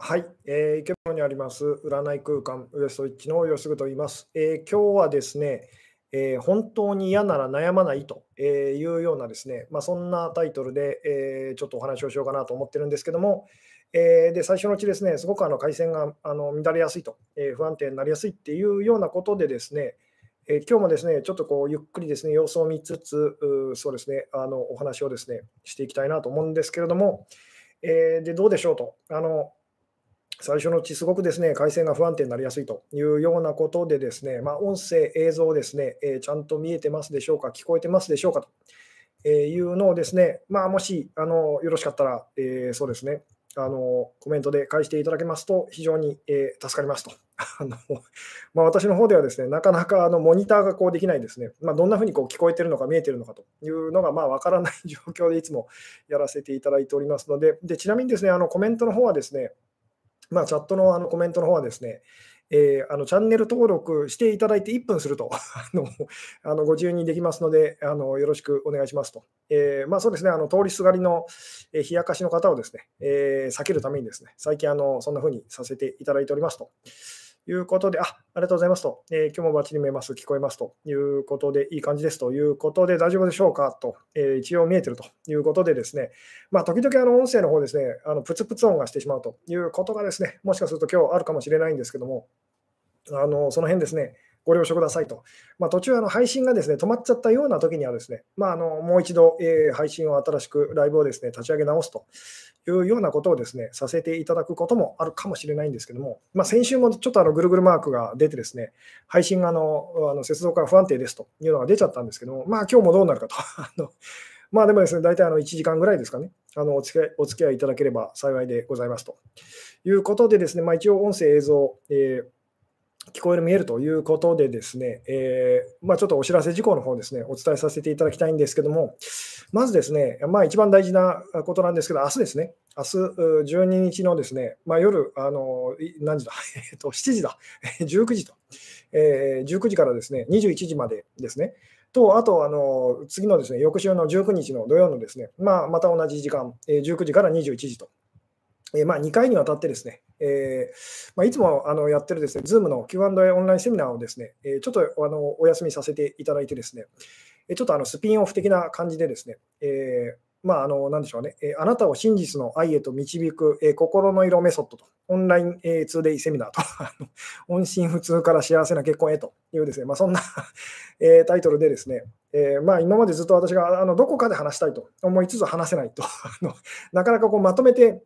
はい、えー、池袋にあります占い空間ウエストイッチの吉ぐと言います。えー、今日はですね、えー、本当に嫌なら悩まないというようなですね、まあ、そんなタイトルで、えー、ちょっとお話をしようかなと思ってるんですけども、えー、で最初のうちですね、すごくあの回線があの乱れやすいと、えー、不安定になりやすいっていうようなことでですね、えー、今日もですね、ちょっとこうゆっくりですね、様子を見つつ、そうですね、あのお話をですね、していきたいなと思うんですけれども、えー、でどうでしょうと。あの最初のうち、すごくですね、回線が不安定になりやすいというようなことでですね、まあ、音声、映像ですね、えー、ちゃんと見えてますでしょうか、聞こえてますでしょうかというのをですね、まあ、もしあのよろしかったら、えー、そうですね、あのコメントで返していただけますと非常に、えー、助かりますと。あのまあ、私の方ではですね、なかなかあのモニターがこうできないですね、まあ、どんなふうにこう聞こえてるのか見えてるのかというのがまあ分からない状況でいつもやらせていただいておりますので、でちなみにですね、あのコメントの方はですね、まあ、チャットのあのコメントの方はですね、えー、あのチャンネル登録していただいて1分すると あのあのご自由にできますのであの、よろしくお願いしますと。えー、まあ、そうですね、あの通りすがりの、え冷やかしの方をですね、えー、避けるためにですね、最近あのそんな風にさせていただいておりますと。いうことで、あありがとうございますと、えー、今日もバッチリ見えます、聞こえますと。いうことで、いい感じですと。いうことで、大丈夫でしょうか？と、えー、一応見えてると。いうことでですね、まあ、時々あの音声の方ですね、あのプツプツ音がしてしまうと。いうことがですね、もしかすると今日あるかもしれないんですけども、あのその辺ですね、ご了承くださいと。まあ、途中、配信がですね止まっちゃったような時にはですね、まあ、あのもう一度、えー、配信を新しくライブをですね立ち上げ直すと。いうようなことをですねさせていただくこともあるかもしれないんですけども、まあ、先週もちょっとあのぐるぐるマークが出てですね、配信があのあの接続が不安定ですと。いうのが出ちゃったんですけども、まあ今日もどうなるかと。あのまあでもですね、大体あの1時間ぐらいですかね、あのお付き合いお付き合いいただければ幸いでございますと。いうことでですね、まあ、一応音声、映像、えー聞こえる、見えるということでですね、えー、まあ、ちょっとお知らせ事項の方ですね、お伝えさせていただきたいんですけども、まずですね、まあ、一番大事なことなんですけど、明日ですね、明日12日のですね、まあ、夜、あの何時だ、えっと、7時だ、19時と、えー、19時からですね、21時までですね、と、あと、あの次のですね、翌週の19日の土曜のですね、まあ、また同じ時間、19時から21時と。えまあ、2回にわたってですね、えー、まあ、いつもあのやってるですね、Zoom の Q&A オンラインセミナーをですね、えちょっとあのお休みさせていただいてですね、ちょっとあのスピンオフ的な感じでですね、えーまあ、あの、なんでしょうね、えあなたを真実の愛へと導く、え心の色メソッドと、オンライン、え 2day セミナーと、音信不通から幸せな結婚へというですね、まあ、そんな えタイトルでですね、えー、まあ、今までずっと私があのどこかで話したいと思いつつ話せないと なかなかこうまとめて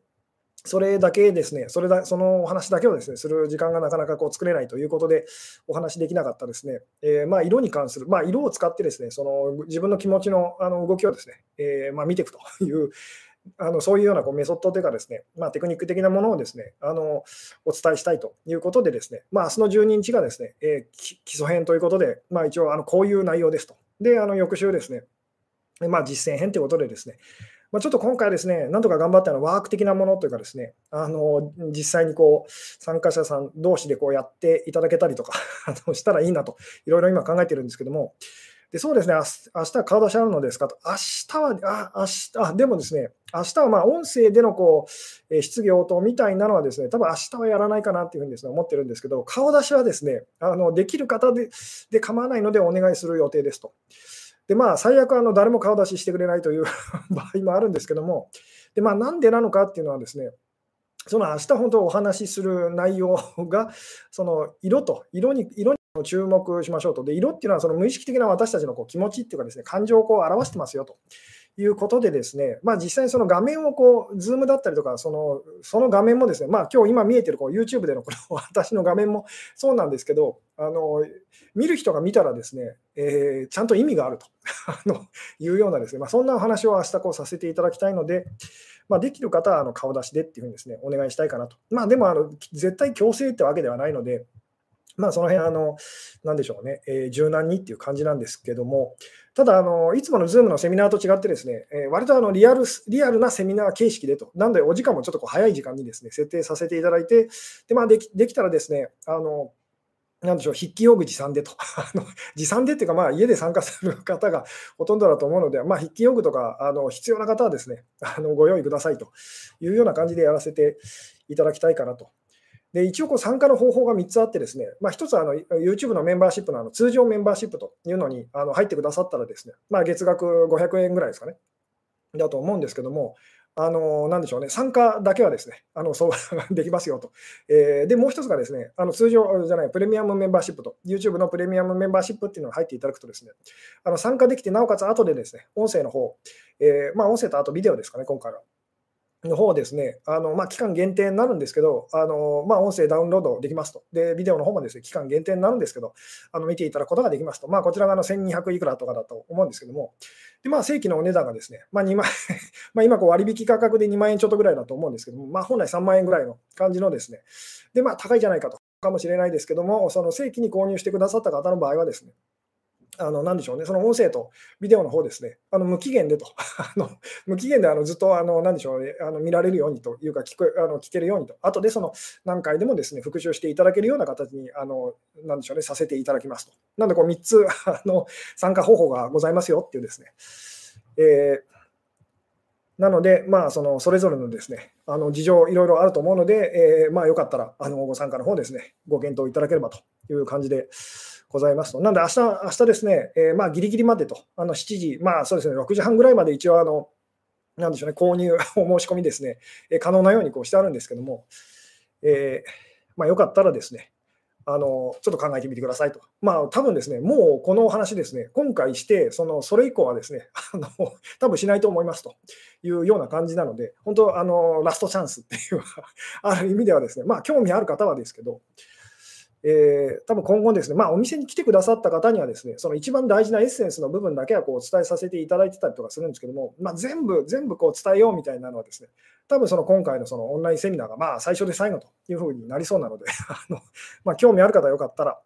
それだけですね、それだそのお話だけをですねする時間がなかなかこう作れないということで、お話できなかったですね、えー、まあ、色に関する、まあ、色を使ってですねその自分の気持ちのあの動きをですね、えー、まあ、見ていくという、あのそういうようなこうメソッドというかですね、まあ、テクニック的なものをですねあのお伝えしたいということでですね、まあ、明日の12日がですね、えー、基礎編ということで、まあ、一応あのこういう内容ですと。で、あの翌週ですね、まあ、実践編ということでですね、まあ、ちょっと今回ですね、なんとか頑張ったのはワーク的なものというかですね、あの実際にこう参加者さん同士でこうやっていただけたりとか したらいいなと、いろいろ今考えてるんですけども、でそうですね、明日は顔出しあるのですかと、明日は、あ、明日、あ、でもですね、明日はまあ音声でのこう、え質疑応答みたいなのはですね、多分明日はやらないかなっていうふうにです、ね、思ってるんですけど、顔出しはですね、あのできる方でで構わないのでお願いする予定ですと。で、まあ、最悪あの誰も顔出ししてくれないという 場合もあるんですけども、でまあ、なんでなのかっていうのはですね、その明日本当お話しする内容が、その色と、色に色に注目しましょうと。で、色っていうのはその無意識的な私たちのこう気持ちっていうかですね、感情をこう表してますよと。いうことでですね、まあ、実際にその画面をこう、ズームだったりとか、そのその画面もですね、まあ今日今見えてるこう YouTube でのこの私の画面もそうなんですけど、あの見る人が見たらですね、えー、ちゃんと意味があると いうようなですね、まあ、そんなお話を明日こうさせていただきたいので、まあ、できる方はあの顔出しでっていうふうにですね、お願いしたいかなと。まあでもあの絶対強制ってわけではないので、まあ、その辺あの、なんでしょうね、えー、柔軟にっていう感じなんですけども、ただあの、いつもの Zoom のセミナーと違ってですね、えー、割とあのリアルリアルなセミナー形式でと、なのでお時間もちょっとこう早い時間にですね設定させていただいて、でまあ、できできたらですね、あのなんでしょう、筆記用具持参でと。持参でっていうか、まあ、家で参加する方がほとんどだと思うので、まあ、筆記用具とかあの必要な方はですねあの、ご用意くださいというような感じでやらせていただきたいかなと。で一応こう参加の方法が3つあってですね、まあ、1つはあの YouTube のメンバーシップのあの通常メンバーシップというのにあの入ってくださったらですね、まあ、月額500円ぐらいですかね、だと思うんですけども、あの、なんでしょうね、参加だけはですね、あの、そうできますよと。えー、で、もう一つがですね、あの通常じゃない、プレミアムメンバーシップと、YouTube のプレミアムメンバーシップっていうのが入っていただくとですね、あの参加できて、なおかつ後でですね、音声の方、えー、まあ、音声とあとビデオですかね、今回は。の方ですね、あのまあ、期間限定になるんですけど、あのまあ、音声ダウンロードできますと。で、ビデオの方もですね、期間限定になるんですけど、あの見ていただくことができますと。まあ、こちらがの1200いくらとかだと思うんですけども、でまあ、正規のお値段がですね、まあ、2万 ま今こう割引価格で2万円ちょっとぐらいだと思うんですけども、まあ、本来3万円ぐらいの感じのですね、で、まあ、高いじゃないかと。かもしれないですけども、その正規に購入してくださった方の場合はですね、あの、なんでしょうね、その音声とビデオの方ですね、あの無期限でと、あの無期限であのずっと、あの、なんでしょうね、あの見られるようにというか聞こあの、聞けるようにと、後でその何回でもですね、復習していただけるような形に、あの、なんでしょうね、させていただきますと。なので、こう3つ あの参加方法がございますよっていうですね、えーなので、まあ、そのそれぞれのですねあの事情、いろいろあると思うので、えー、まあ、よかったらあのご参加の方ですね、ご検討いただければという感じでございますと。なんで、明日明日ですね、えー、まあ、ギリギリまでと、あの7時、まあそうですね、6時半ぐらいまで一応、あのなんでしょうね、購入、お申し込みですね、えー、可能なようにこうしてあるんですけども、えーまあ、よかったらですね、あのちょっと考えてみてくださいと。まあ、多分ですね、もうこのお話ですね、今回して、そのそれ以降はですね、あの多分しないと思いますというような感じなので、本当、あのラストチャンスっていうある意味ではですね、まあ、興味ある方はですけど、えー、多分今後ですね、まあ、お店に来てくださった方にはですね、その一番大事なエッセンスの部分だけはこうお伝えさせていただいてたりとかするんですけども、まあ、全部、全部こう伝えようみたいなのはですね、多分その今回のそのオンラインセミナーがまあ最初で最後というふうになりそうなので あの、まあ、興味ある方よかったらよ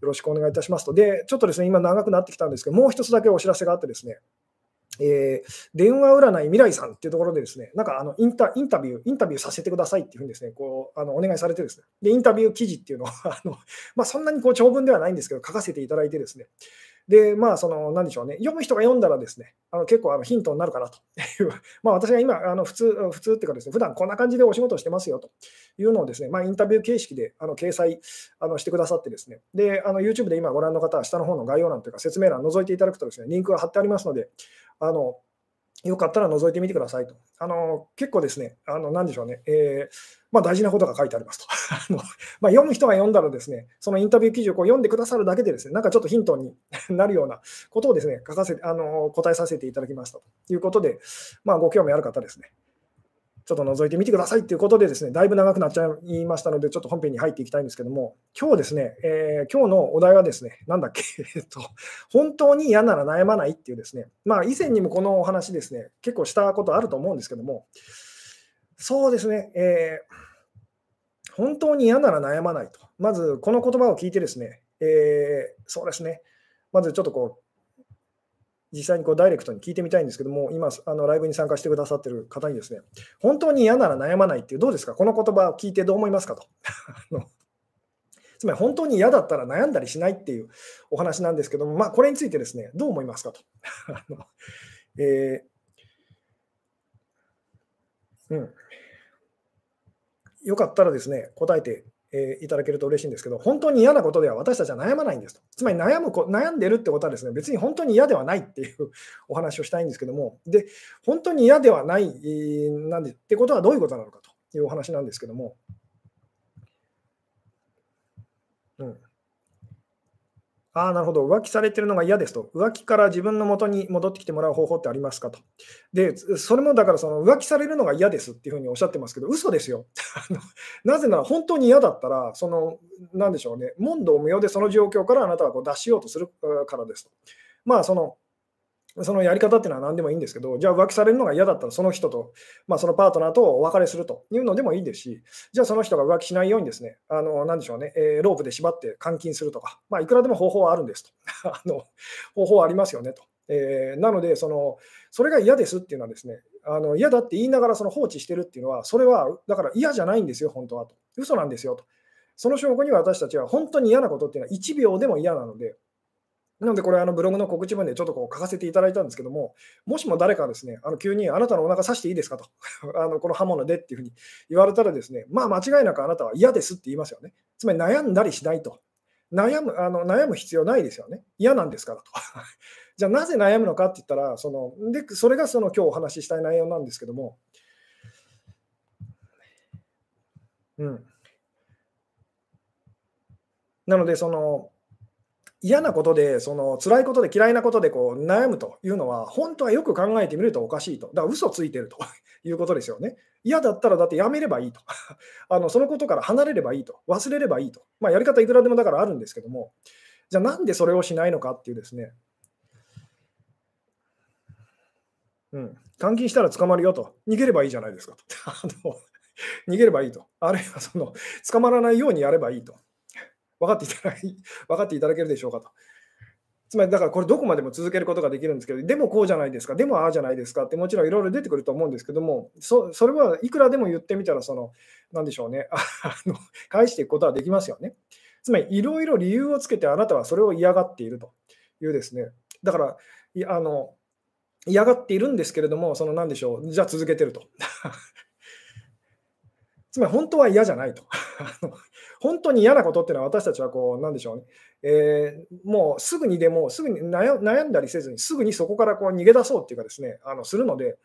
ろしくお願いいたしますと。で、ちょっとですね、今長くなってきたんですけど、もう一つだけお知らせがあってですね、えー、電話占い未来さんっていうところでですね、なんかあのインタインタビュー、インタビューさせてくださいっていうふうにですね、こうあのお願いされてですね、で、インタビュー記事っていうのを あの、まあ、そんなにこう長文ではないんですけど、書かせていただいてですね、で、まあ、その、なんでしょうね、読む人が読んだらですね、あの結構あのヒントになるかなと。いう、まあ、私が今、あの普通、普通っていうかですね、普段こんな感じでお仕事してますよと。いうのをですね、まあ、インタビュー形式であの掲載あのしてくださってですね、で、あの YouTube で今ご覧の方は下の方の概要欄というか説明欄覗いていただくとですね、リンクが貼ってありますので、あの、よかったら覗いてみてくださいと。あの結構ですね、あの何でしょうね、えー、まあ、大事なことが書いてありますと。あのまあ、読む人が読んだらですね、そのインタビュー記事をこう読んでくださるだけでですね、なんかちょっとヒントに なるようなことをですね、書かせあの答えさせていただきましたということで、まあ、ご興味ある方ですね、ちょっと覗いてみてくださいということでですね、だいぶ長くなっちゃいましたので、ちょっと本編に入っていきたいんですけども、今日ですね、えー、今日のお題はですね、なんだっけ、えっと、本当に嫌なら悩まないっていうですね、まあ以前にもこのお話ですね、結構したことあると思うんですけども、そうですね、えー、本当に嫌なら悩まないと。まずこの言葉を聞いてですね、えー、そうですね、まずちょっとこう、実際にこうダイレクトに聞いてみたいんですけども、今、あのライブに参加してくださってる方にですね、本当に嫌なら悩まないっていう、どうですか、この言葉を聞いてどう思いますかと。つまり本当に嫌だったら悩んだりしないっていうお話なんですけども、まあ、これについてですね、どう思いますかと。えー、うん。よかったらですね、答えてえー、いただけると嬉しいんですけど、本当に嫌なことでは私たちは悩まないんですと。つまり悩む悩んでるってことはですね、別に本当に嫌ではないっていうお話をしたいんですけども、で、本当に嫌ではない、なんでってことはどういうことなのかというお話なんですけども、うん。ああ、なるほど。浮気されてるのが嫌ですと。浮気から自分の元に戻ってきてもらう方法ってありますかと。で、それもだからその浮気されるのが嫌ですっていうふうにおっしゃってますけど、嘘ですよ。なぜなら本当に嫌だったら、その、なんでしょうね、問答無用でその状況からあなたはこう脱しようとするからですと。まあ、その、そのやり方っていうのは何でもいいんですけど、じゃあ浮気されるのが嫌だったら、その人と、まあ、そのパートナーとお別れするというのでもいいですし、じゃあその人が浮気しないようにですね、あの何でしょうね、えー、ロープで縛って監禁するとか、まあ、いくらでも方法はあるんですと。あの方法はありますよねと。えー、なのでその、それが嫌ですっていうのはですね、あの嫌だって言いながらその放置してるっていうのは、それはだから嫌じゃないんですよ、本当はと。嘘なんですよと。その証拠に私たちは本当に嫌なことっていうのは1秒でも嫌なので、なので、これ、あのブログの告知文でちょっとこう書かせていただいたんですけども、もしも誰かですね、あの急にあなたのお腹刺していいですかと、あのこの刃物でっていうふうに言われたらですね、まあ間違いなくあなたは嫌ですって言いますよね。つまり悩んだりしないと。悩むあの悩む必要ないですよね。嫌なんですからと。じゃあなぜ悩むのかって言ったら、そのでそれがその今日お話ししたい内容なんですけども、うん。なので、その嫌なことで、その辛いことで嫌いなことでこう悩むというのは、本当はよく考えてみるとおかしいと。だから嘘ついてると いうことですよね。嫌だったらだってやめればいいと。あのそのことから離れればいいと。忘れればいいと。まあ、やり方いくらでもだからあるんですけども、じゃあなんでそれをしないのかっていうですね、うん、監禁したら捕まるよと。逃げればいいじゃないですかと。あの逃げればいいと。あるいはその捕まらないようにやればいいと。分かっていただ 分かっていただけるでしょうかと。つまりだからこれどこまでも続けることができるんですけど、でもこうじゃないですか、でもああじゃないですかってもちろんいろいろ出てくると思うんですけども、そそれはいくらでも言ってみたら、その、なんでしょうね、あの返していくことはできますよね。つまりいろいろ理由をつけてあなたはそれを嫌がっているというですね、だからあの嫌がっているんですけれども、そのなんでしょう、じゃあ続けてると。つまり本当は嫌じゃないと。本当に嫌なことっていうのは私たちはこう、なんでしょうね、えー、もうすぐにでも、すぐに悩んだりせずに、すぐにそこからこう逃げ出そうっていうかですね、あのするので、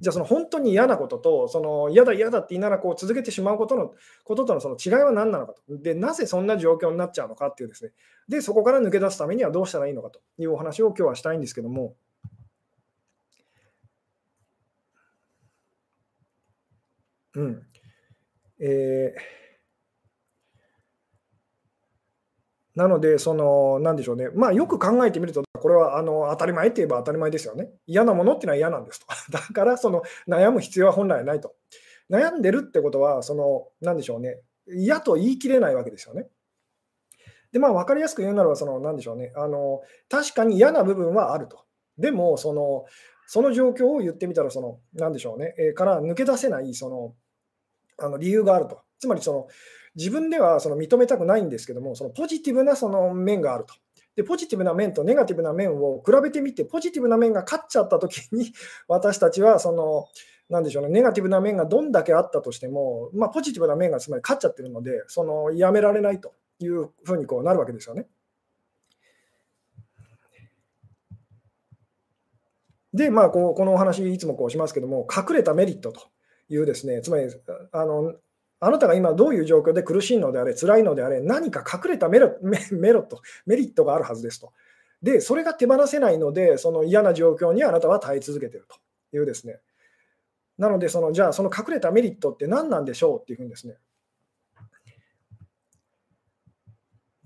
じゃあその本当に嫌なことと、その嫌だ嫌だって言いながらこう続けてしまうことのこととのその違いは何なのかと。で、なぜそんな状況になっちゃうのかっていうですね。で、そこから抜け出すためにはどうしたらいいのかというお話を今日はしたいんですけども。うん。えーなので、その、なんでしょうね、まあ、よく考えてみると、これはあの当たり前って言えば当たり前ですよね。嫌なものっていうのは嫌なんですと。だから、その悩む必要は本来ないと。悩んでるってことは、その、なんでしょうね、嫌と言い切れないわけですよね。で、まあ、分かりやすく言うならば、その、なんでしょうね、あの、確かに嫌な部分はあると。でも、その、その状況を言ってみたら、その、なんでしょうね、えー、から抜け出せない、その、あの理由があると。つまりその自分ではその認めたくないんですけども、そのポジティブなその面があると。で、ポジティブな面とネガティブな面を比べてみて、ポジティブな面が勝っちゃったときに、私たちはその、なんでしょうね、ネガティブな面がどんだけあったとしても、まあ、ポジティブな面がつまり勝っちゃってるので、そのやめられないというふうにこうなるわけですよね。で、まあ、こうこのお話、いつもこうしますけども、隠れたメリットというですね、つまりあのあなたが今どういう状況で苦しいのであれ、辛いのであれ、何か隠れたメロメロット、メリットがあるはずですと。で、それが手放せないので、その嫌な状況にあなたは耐え続けているというですね。なので、そのじゃあ、その隠れたメリットって何なんでしょうっていうふうにですね。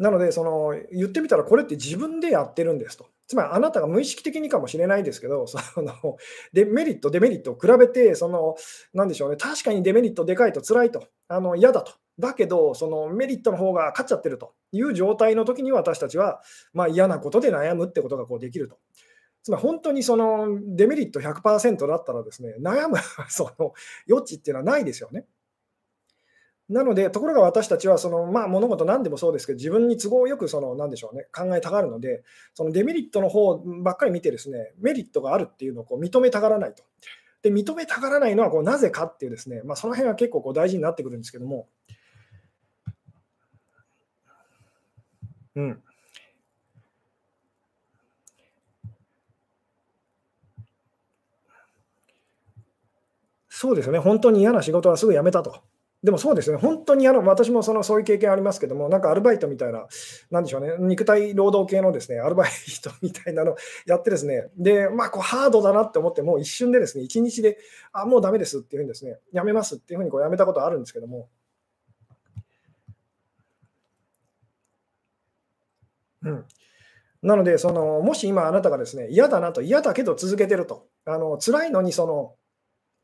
なので、その言ってみたら、これって自分でやってるんですと。つまりあなたが無意識的にかもしれないですけど、そのデメリット、デメリットを比べて、その、なんでしょうね、確かにデメリットでかいと辛いと、あの嫌だと。だけど、そのメリットの方が勝っちゃってるという状態の時に私たちは、まあ、嫌なことで悩むってことがこうできると。つまり本当にそのデメリット100%だったらですね、悩むその余地っていうのはないですよね。なので、ところが私たちはその、まあ、物事何でもそうですけど、自分に都合よくその、なんでしょうね、考えたがるので、そのデメリットの方ばっかり見て、ですねメリットがあるっていうのをこう認めたがらないと。で、認めたがらないのはこうなぜかっていうですね、まあ、その辺は結構こう大事になってくるんですけども、うん。そうですね、本当に嫌な仕事はすぐ辞めたと。でもそうですね、本当にあの私もそのそういう経験ありますけども、なんかアルバイトみたいな、なんでしょうね、肉体労働系のですねアルバイトみたいなの やってですね、で、まあ、こうハードだなって思って、もう一瞬でですね、1日で、あ、もうだめですっていうふうにですね、やめますっていうふうにこうやめたことあるんですけども、うん、なのでその、もし今あなたがですね嫌だなと、嫌だけど続けてると、あの辛いのにその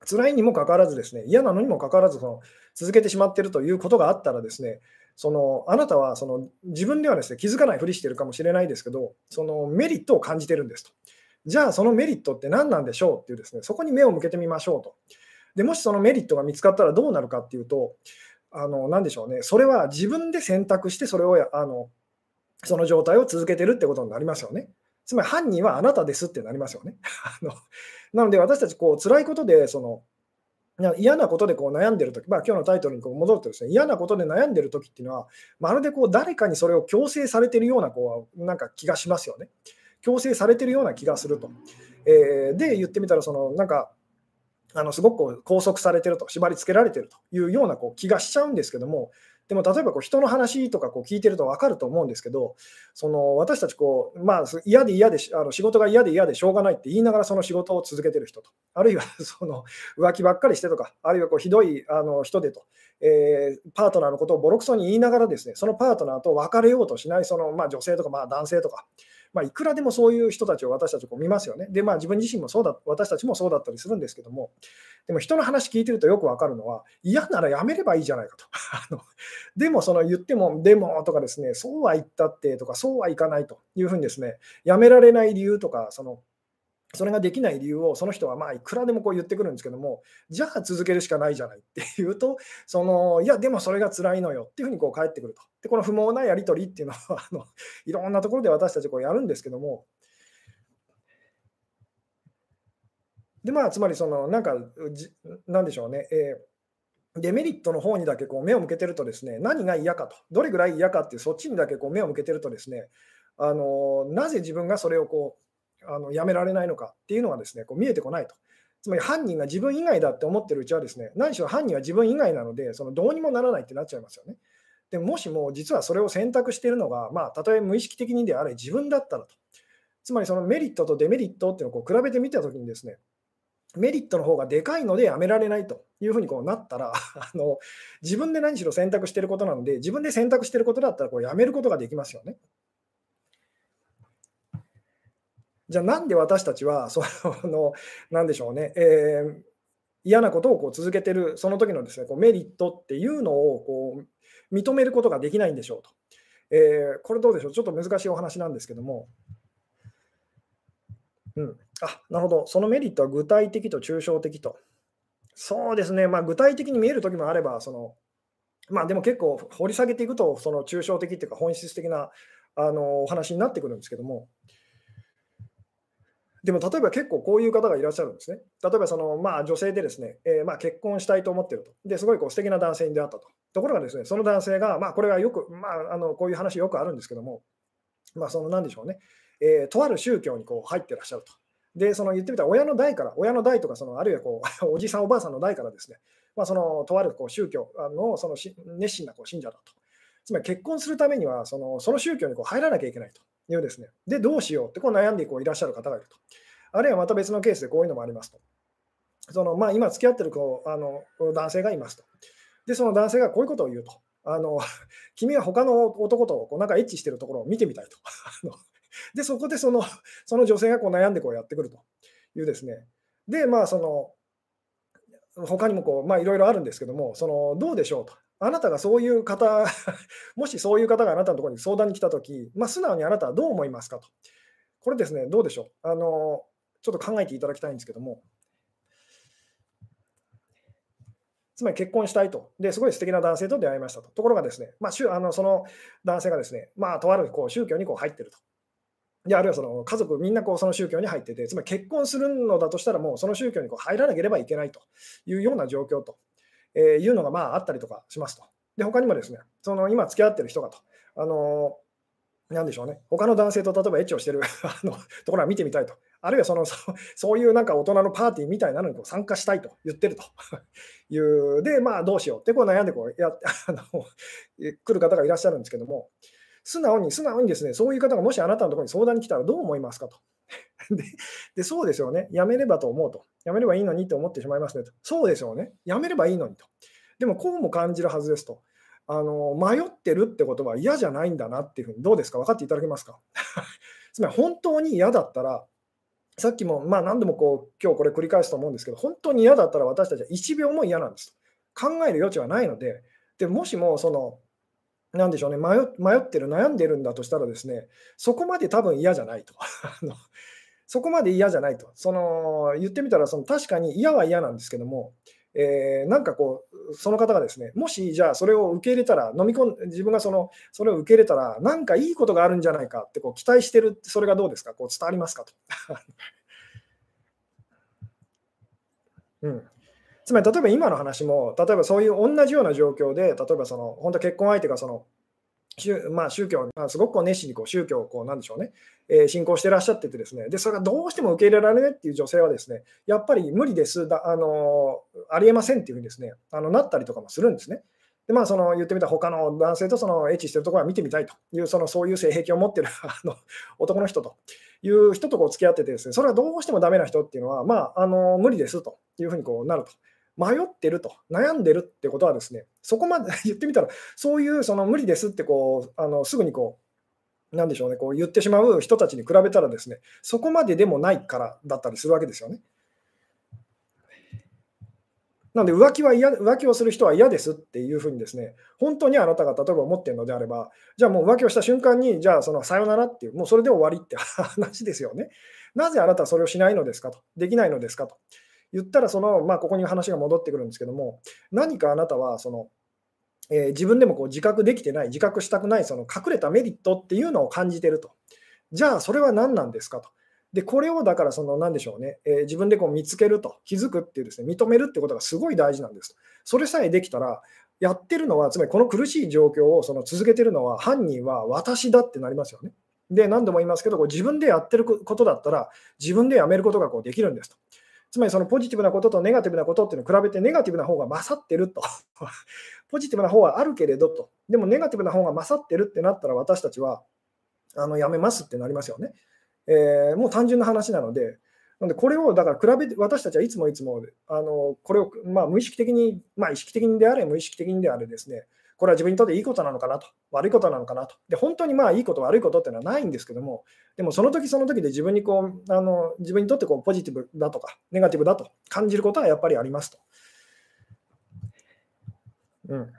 辛いにもかかわらずですね、嫌なのにもかかわらずその続けてしまっているということがあったらですね、そのあなたはその自分ではですね気づかないふりしてるかもしれないですけど、そのメリットを感じてるんですと。じゃあそのメリットって何なんでしょうっていうですね、そこに目を向けてみましょうと。でもしそのメリットが見つかったらどうなるかっていうと、あの、なんでしょうね、それは自分で選択して、それをあの、その状態を続けてるってことになりますよね。つまり犯人はあなたですってなりますよね。あのなので私たちこう辛いことでその嫌なことでこう悩んでるとき、まあ今日のタイトルにこう戻るとですね、嫌なことで悩んでるときっていうのは、まるでこう誰かにそれを強制されてるようなこうなんか気がしますよね。強制されてるような気がすると。えー、で、言ってみたら、そのなんか、あのすごく拘束されてると、縛り付けられてるというようなこう気がしちゃうんですけども、でも例えばこう人の話とかこう聞いてると分かると思うんですけど、その私たちこう、まあ、嫌で嫌であの仕事が嫌で嫌でしょうがないって言いながらその仕事を続けてる人と、あるいは その浮気ばっかりしてとか、あるいはこうひどいあの人でと、えー、パートナーのことをボロクソに言いながらですね、そのパートナーと別れようとしないその、まあ、女性とかまあ男性とか、まあ、いくらでもそういう人たちを私たちこう見ますよね。で、まあ、自分自身もそうだ、私たちもそうだったりするんですけども、でも人の話聞いてるとよくわかるのは、嫌ならやめればいいじゃないかと。あのでも、その言っても、でもとかですね、そうは言ったってとか、そうはいかないというふうにですね、やめられない理由とか、そのそれができない理由をその人はまあいくらでもこう言ってくるんですけども、じゃあ続けるしかないじゃないっていうと、そのいや、でもそれが辛いのよっていうふうにこう返ってくると。で、この不毛なやり取りっていうのはあの、いろんなところで私たちこうやるんですけども、で、まあ、つまりその、なんかじ、なんでしょうね、えー、デメリットの方にだけこう目を向けてるとですね、何が嫌かと、どれぐらい嫌かっていう、そっちにだけこう目を向けてるとですね、あのなぜ自分がそれをこうあのやめられないのかっていうのがですねこう見えてこないと。つまり犯人が自分以外だって思ってるうちはですね何しろ犯人は自分以外なのでそのどうにもならないってなっちゃいますよね。でもしも実はそれを選択しているのが、まあ、たとえ無意識的にであれ自分だったらと。つまりそのメリットとデメリットっていうのをこう比べてみたときにですねメリットの方がでかいのでやめられないというふうにこうなったら あの自分で何しろ選択してることなので自分で選択してることだったらこうやめることができますよね。じゃあなんで私たちはそ の、なんでしょうね、えー、嫌なことをこう続けてる、その時のですねこのメリットっていうのをこう認めることができないんでしょうと。えー、これどうでしょう、ちょっと難しいお話なんですけども。うん、あなるほど、そのメリットは具体的と抽象的と。そうですね、まあ、具体的に見える時もあれば、そのまあ、でも結構掘り下げていくと、その抽象的っていうか本質的なあのお話になってくるんですけども、でも例えば結構こういう方がいらっしゃるんですね。例えばその、まあ、女性でですね、えー、まあ結婚したいと思ってると。ですごいこう素敵な男性に出会ったと。ところがですね、その男性が、まあこれはよく、まあ、あのこういう話よくあるんですけども、まあその何でしょうね、えー、とある宗教にこう入ってらっしゃると。で、その言ってみたら親の代から、親の代とかその、あるいはこう おじさん、おばあさんの代からですね、まあ、そのとあるこう宗教のその熱心なこう信者だと。つまり結婚するためにはそのその宗教にこう入らなきゃいけないというですね。で、どうしようってこう悩んでこういらっしゃる方がいると。あるいはまた別のケースでこういうのもありますと。そのまあ、今付き合ってるこうあの男性がいますと。で、その男性がこういうことを言うと。あの 君は他の男とこうなんかエッチしてるところを見てみたいと。で、そこでそのその女性がこう悩んでこうやってくるというですね。で、まあ、その他にもこう、まあ、いろいろあるんですけども、そのどうでしょうと。あなたがそういう方、もしそういう方があなたのところに相談に来たとき、まあ、素直にあなたはどう思いますかと。これですね、どうでしょう？あのちょっと考えていただきたいんですけども、つまり結婚したいと。で、すごい素敵な男性と出会いましたと。ところがですね、まあ、あのその男性がですね、まあ、とあるこう宗教にこう入ってると。で、あるいはその家族みんなこうその宗教に入ってて、つまり結婚するのだとしたら、もうその宗教にこう入らなければいけないというような状況と、えー、いうのがまああったりとかしますと。で、他にもですね、その今付き合ってる人がと、あのなんでしょうね、他の男性と例えばエッチをしてる あのところは見てみたいと、あるいはそのそそういうなんか大人のパーティーみたいなのにこう参加したいと言ってると いう、で、まあどうしようってこう悩んでこうやあの来る方がいらっしゃるんですけども、素直に、素直にですね、そういう方がもしあなたのところに相談に来たらどう思いますかと。でで、そうですよね、やめればと思うと。やめればいいのにと思ってしまいますねと。そうですよね、やめればいいのにと。でもこうも感じるはずですと。あの迷ってるってことは嫌じゃないんだなっていうふうに、どうですか、分かっていただけますか？つまり本当に嫌だったら、さっきも、まあ、何度もこう今日これ繰り返すと思うんですけど、本当に嫌だったら私たちは1秒も嫌なんですと考える余地はないので、でもしもその、なんでしょうね迷、迷ってる、悩んでるんだとしたらですね、そこまで多分嫌じゃないと。そこまで嫌じゃないと。その言ってみたらその確かに嫌は嫌なんですけども、えー、なんかこう、その方がですね、もしじゃあそれを受け入れたら、飲み込ん自分がそのそれを受け入れたら、なんかいいことがあるんじゃないかってこう期待してる、それがどうですか、こう伝わりますかと。うん、つまり、例えば今の話も、例えばそういう同じような状況で、例えばその本当結婚相手がその,、まあ、宗教、まあ、すごくこう熱心にこう宗教をこうなんでしょうね、えー、信仰してらっしゃっててですねで、それがどうしても受け入れられないっていう女性はですね、やっぱり無理ですだ、あのありえませんっていうふうにですね、あのなったりとかもするんですね。でまあ、その言ってみた他の男性とそのエッチしてるところは見てみたいという、そのそういう性癖を持ってる あの男の人という人とこう付き合っててですね、それはどうしてもダメな人っていうのは、まあ、あの無理ですというふうにこうなると。迷ってると、悩んでるってことはですね、そこまで 言ってみたら、そういうその無理ですってこうあのすぐにこう、なんでしょうね、こう言ってしまう人たちに比べたらですね、そこまででもないからだったりするわけですよね。なので浮気は嫌、浮気をする人は嫌ですっていうふうにですね、本当にあなたが例えば思っているのであれば、じゃあもう浮気をした瞬間に、じゃあそのさよならっていう、もうそれで終わりって話ですよね。なぜあなたはそれをしないのですかと、できないのですかと。言ったらその、まあ、ここに話が戻ってくるんですけども、何かあなたはその、えー、自分でもこう自覚できてない、自覚したくないその隠れたメリットっていうのを感じてると。じゃあ、それは何なんですかと。で、これをだからその何でしょうね、えー、自分でこう見つけると、気づくっていうですね、認めるってことがすごい大事なんです。それさえできたら、やってるのは、つまりこの苦しい状況をその続けてるのは、犯人は私だってなりますよね。で、何度も言いますけど、こう自分でやってることだったら、自分でやめることがこうできるんですと。つまりそのポジティブなこととネガティブなことっていうのを比べてネガティブな方が勝ってると。ポジティブな方はあるけれどと。でもネガティブな方が勝ってるってなったら私たちはあのやめますってなりますよね。えー、もう単純な話なので、なのでこれをだから比べて私たちはいつもいつもあのこれをまあ無意識的に、まあ、意識的にであれ無意識的にであれですね、これは自分にとっていいことなのかなと、悪いことなのかなと。で、本当にまあいいこと、悪いことっていうのはないんですけども、でもその時その時で自分にこう、あの自分にとってこうポジティブだとか、ネガティブだと感じることはやっぱりありますと。うん。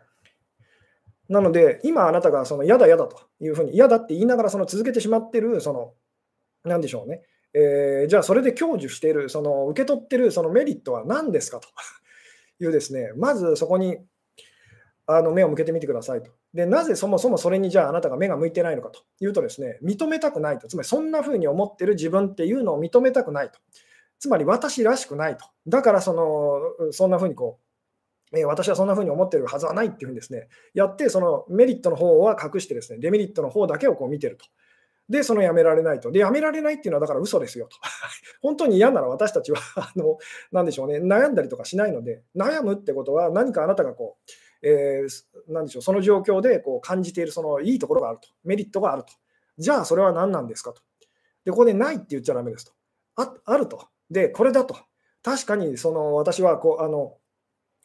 なので、今あなたがその嫌だ嫌だというふうに、嫌だって言いながらその続けてしまってる、その、なんでしょうね。えー、じゃあそれで享受している、その受け取ってるそのメリットは何ですかというですね、まずそこにあの目を向けてみてくださいと。で、なぜそもそもそれにじゃああなたが目が向いてないのかというとですね、認めたくないと。つまりそんな風に思ってる自分っていうのを認めたくないと。つまり私らしくないと。だからその、そんな風にこう、え私はそんな風に思ってるはずはないっていうふうにですね、やって、そのメリットの方は隠してですね、デメリットの方だけをこう見てると。で、そのやめられないと。で、やめられないっていうのはだから嘘ですよと。本当に嫌なら私たちはあの、なでしょうね、悩んだりとかしないので、悩むってことは何かあなたがこう、えー、なんでしょうその状況でこう感じているそのいいところがあると、メリットがあると。じゃあそれは何なんですかと。で、ここでないって言っちゃだめですと。ああると。で、これだと。確かにその私はこうあの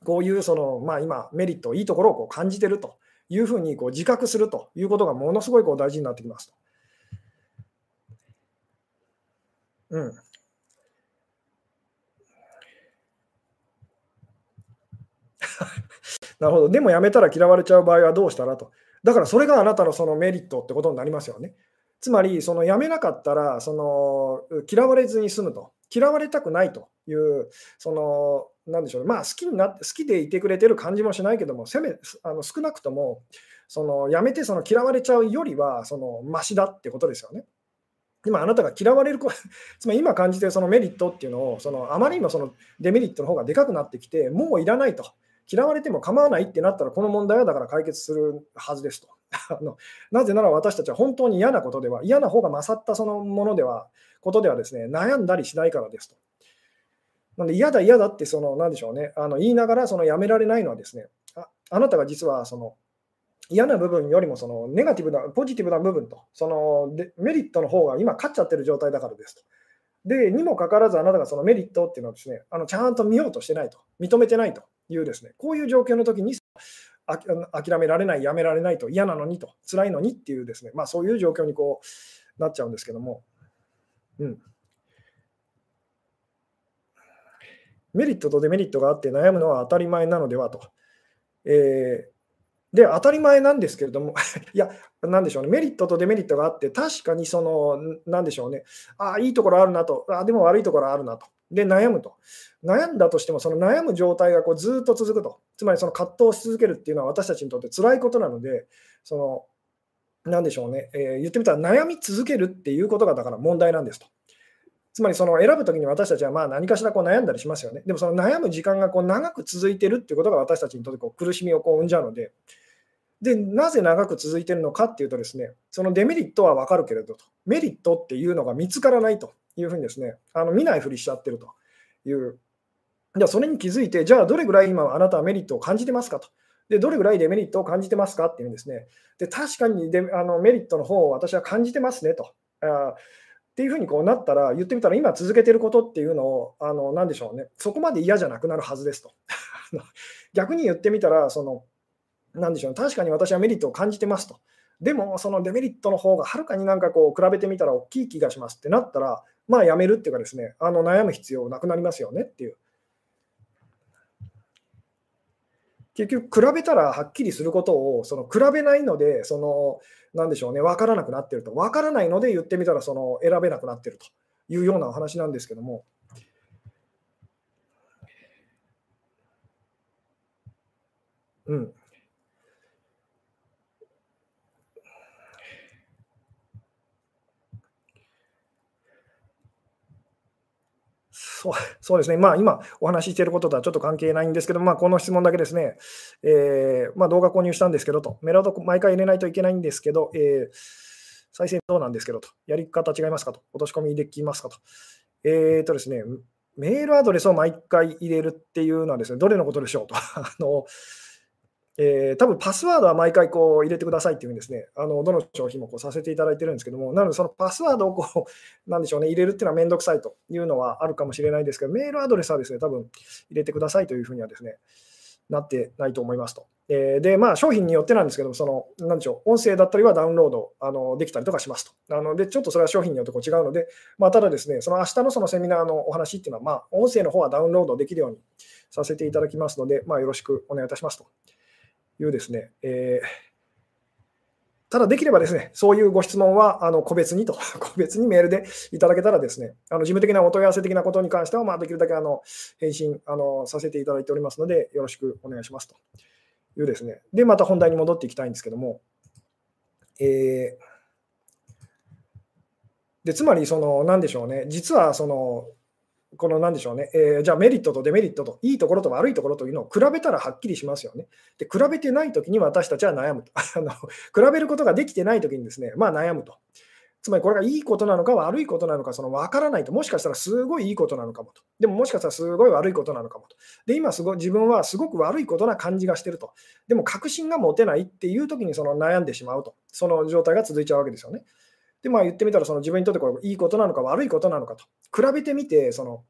こういうその、まあ、今、メリット、いいところをこう感じているというふうにこう自覚するということがものすごいこう大事になってきますと。うん、なるほど。でも辞めたら嫌われちゃう場合はどうしたらと。だからそれがあなたのそのメリットってことになりますよね。つまり、その辞めなかったらその嫌われずに済むと。嫌われたくないという、その、なんでしょう、まあ好きになって、好きでいてくれてる感じもしないけども、せめあの少なくとも、その辞めてその嫌われちゃうよりは、そのマシだってことですよね。今あなたが嫌われる、つまり今感じているそのメリットっていうのを、そのあまりにもそのデメリットの方がでかくなってきて、もういらないと。嫌われても構わないってなったら、この問題はだから解決するはずですと。あのなぜなら私たちは本当に嫌なことでは、嫌な方が勝ったそのものでは、ことではですね、悩んだりしないからですと。なので嫌だ嫌だってその、なんでしょうね、あの言いながらそのやめられないのはですね、ああなたが実はその嫌な部分よりもそのネガティブな、ポジティブな部分と、そのでメリットの方が今勝っちゃってる状態だからですと。で、にもかかわらずあなたがそのメリットっていうのはですね、あのちゃんと見ようとしてないと、認めてないというですね、こういう状況の時に諦められない、やめられないと、嫌なのにと、辛いのにっていうですね、まあそういう状況にこうなっちゃうんですけども、うん。メリットとデメリットがあって悩むのは当たり前なのではと。えー、で、当たり前なんですけれども、いや、なんでしょうね、メリットとデメリットがあって、確かにその、なんでしょうね、ああ、いいところあるなと、ああ、でも悪いところあるなと。で、悩むと。悩んだとしても、その悩む状態がこうずっと続くと。つまりその葛藤し続けるっていうのは私たちにとって辛いことなので、その、なんでしょうね、えー、言ってみたら悩み続けるっていうことがだから問題なんですと。つまりその選ぶときに私たちはまあ何かしらこう悩んだりしますよね。でもその悩む時間がこう長く続いてるっていうことが私たちにとってこう苦しみをこう生んじゃうので、で、なぜ長く続いてるのかっていうとですね、そのデメリットは分かるけれどと、メリットっていうのが見つからないというふうにですね、あの見ないふりしちゃってるという。じゃあそれに気づいて、じゃあどれぐらい今あなたはメリットを感じてますかと。で、どれぐらいデメリットを感じてますかっていうんですね。で、確かにデあのメリットの方を私は感じてますねと。あっていうふうにこうなったら、言ってみたら、今続けてることっていうのを、あの何でしょうね、そこまで嫌じゃなくなるはずですと。逆に言ってみたら、その、なんでしょう、ね確かに私はメリットを感じてますと。でも、そのデメリットの方がはるかになんかこう比べてみたら大きい気がしますってなったら、まあやめるっていうかですね、あの悩む必要なくなりますよねっていう。結局、比べたらはっきりすることをその比べないので、そのなんでしょうね、分からなくなってると。分からないので言ってみたらその選べなくなってるというようなお話なんですけども。うん。そうそうですね、まあ、今お話ししていることとはちょっと関係ないんですけど、まあ、この質問だけですね、えー、まあ、動画購入したんですけどと、メラド毎回入れないといけないんですけど、えー、再生どうなんですけどと、やり方違いますかと、落とし込みできますかと。えーとですね、メールアドレスを毎回入れるっていうのはですね、どれのことでしょうと。あのえー、多分パスワードは毎回こう入れてくださいっていうんですね、あのどの商品もこうさせていただいてるんですけども、なのでそのパスワードをこう、なんでしょうね、入れるっていうのはめんどくさいというのはあるかもしれないですけど、メールアドレスはですね、多分入れてくださいというふうにはですね、なってないと思いますと。えー、で、まあ、商品によってなんですけど、その、なんでしょう、音声だったりはダウンロードあのできたりとかしますと。なので、ちょっとそれは商品によってこう違うので、まあ、ただですね、その明日のそのセミナーのお話っていうのは、まあ、音声の方はダウンロードできるようにさせていただきますので、まあ、よろしくお願いいたしますと。いうですね、えー、ただできればですね、そういうご質問はあの個別にと、個別にメールでいただけたらですね、あの事務的なお問い合わせ的なことに関しては、まあ、できるだけあの返信あのさせていただいておりますので、よろしくお願いしますというですね。で、また本題に戻っていきたいんですけども、えーでつまり、その、なんでしょうね、実はその、このなんでしょうね、えー、じゃあメリットとデメリットと、いいところと悪いところというのを比べたらはっきりしますよね。で、比べてないときに私たちは悩むと。あの比べることができてないときにですね、まあ悩むと。つまりこれがいいことなのか悪いことなのか、その分からないと、もしかしたらすごいいいことなのかもと。でももしかしたらすごい悪いことなのかもと。で、今すご自分はすごく悪いことな感じがしてると。でも確信が持てないっていうときにその悩んでしまうと。その状態が続いちゃうわけですよね。で、まあ言ってみたら、その自分にとってこれいいことなのか悪いことなのかと。比べてみて、その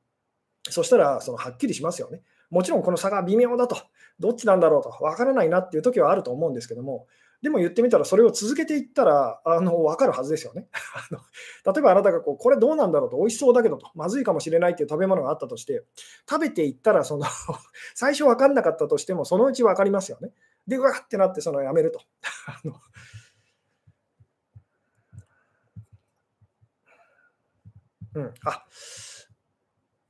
そしたら、そのはっきりしますよね。もちろんこの差が微妙だと、どっちなんだろうと、わからないなっていう時はあると思うんですけども、でも言ってみたら、それを続けていったら、あの分かるはずですよね。例えばあなたがこう、これどうなんだろうと、美味しそうだけどと、まずいかもしれないっていう食べ物があったとして、食べていったら、その 最初分かんなかったとしても、そのうち分かりますよね。で、うわってなって、そのやめると。うん、あ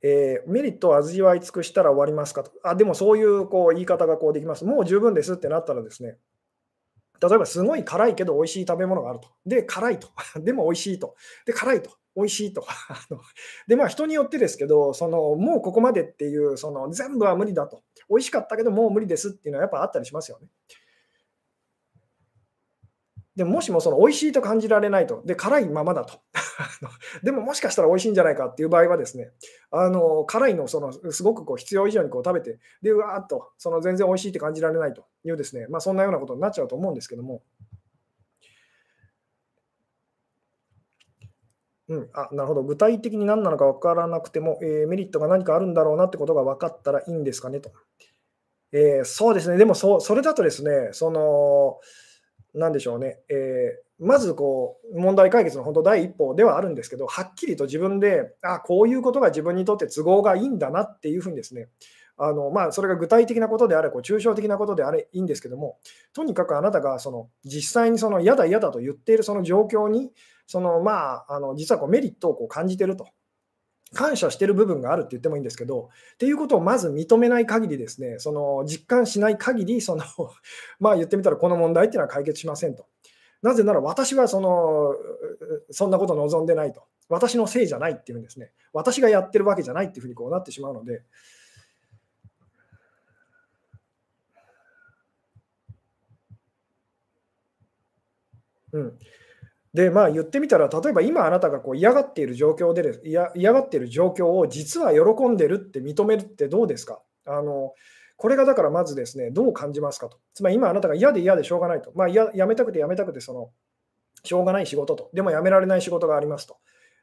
えー、メリットを味わい尽くしたら終わりますかと。あ、でもそういうこう言い方がこうできます。もう十分ですってなったらですね、例えばすごい辛いけど美味しい食べ物があると。で、辛いと。でも美味しいと。で、辛いと。美味しいと。で、まあ人によってですけど、そのもうここまでっていう、その全部は無理だと。美味しかったけどもう無理ですっていうのはやっぱあったりしますよね。でもしもその美味しいと感じられないと、で辛いままだと、でももしかしたら美味しいんじゃないかっていう場合はですね、あの辛いのそのすごくこう必要以上にこう食べて、で、うわーっとその全然美味しいって感じられないと。いうですね、まあ、そんなようなことになっちゃうと思うんですけども、うん、あなるほど、具体的に何なのか分からなくても、えー、メリットが何かあるんだろうなってことが分かったらいいんですかねと。えー、そうですね、でもそそれだとですね、その、なんでしょうね、えー、まずこう問題解決の本当第一歩ではあるんですけど、はっきりと自分で、あこういうことが自分にとって都合がいいんだなっていうふうにですね、あのまあ、それが具体的なことであれ、こう抽象的なことであれいいんですけども、とにかくあなたがその実際にその嫌だ嫌だと言っているその状況に、そのまあ、あの実はこうメリットをこう感じていると。感謝してる部分があるって言ってもいいんですけど、っていうことをまず認めない限りですね、その実感しない限り、その まあ言ってみたらこの問題っていうのは解決しませんと。なぜなら私はそのそんなこと望んでないと。私のせいじゃないっていうんですね。私がやってるわけじゃないっていうふうにこうなってしまうので。うん、で、まあ言ってみたら、例えば今あなたがこう嫌がっている状況で嫌、がっている状況を実は喜んでるって認めるってどうですか？あのこれがだからまずですね、どう感じますかと。つまり今あなたが嫌で嫌でしょうがないと。まあややめたくてやめたくてその、しょうがない仕事と。でもやめられない仕事がありますと。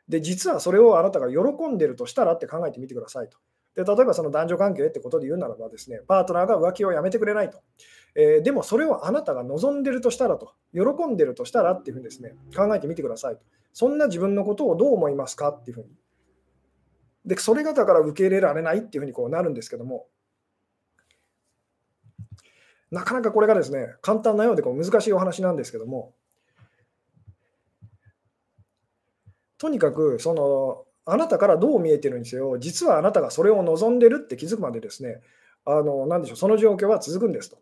で、実はそれをあなたが喜んでるとしたらって考えてみてくださいと。で例えばその男女関係ってことで言うならばですね、パートナーが浮気をやめてくれないと。えー、でもそれをあなたが望んでるとしたらと、喜んでるとしたらっていうふうにですね、考えてみてくださいと。そんな自分のことをどう思いますかっていうふうに。で、それがだから受け入れられないっていうふうにこうなるんですけども、なかなかこれがですね、簡単なようでこう難しいお話なんですけども、とにかくそのあなたからどう見えてるにせよ、実はあなたがそれを望んでるって気づくまでですね、あの何でしょう、その状況は続くんですと。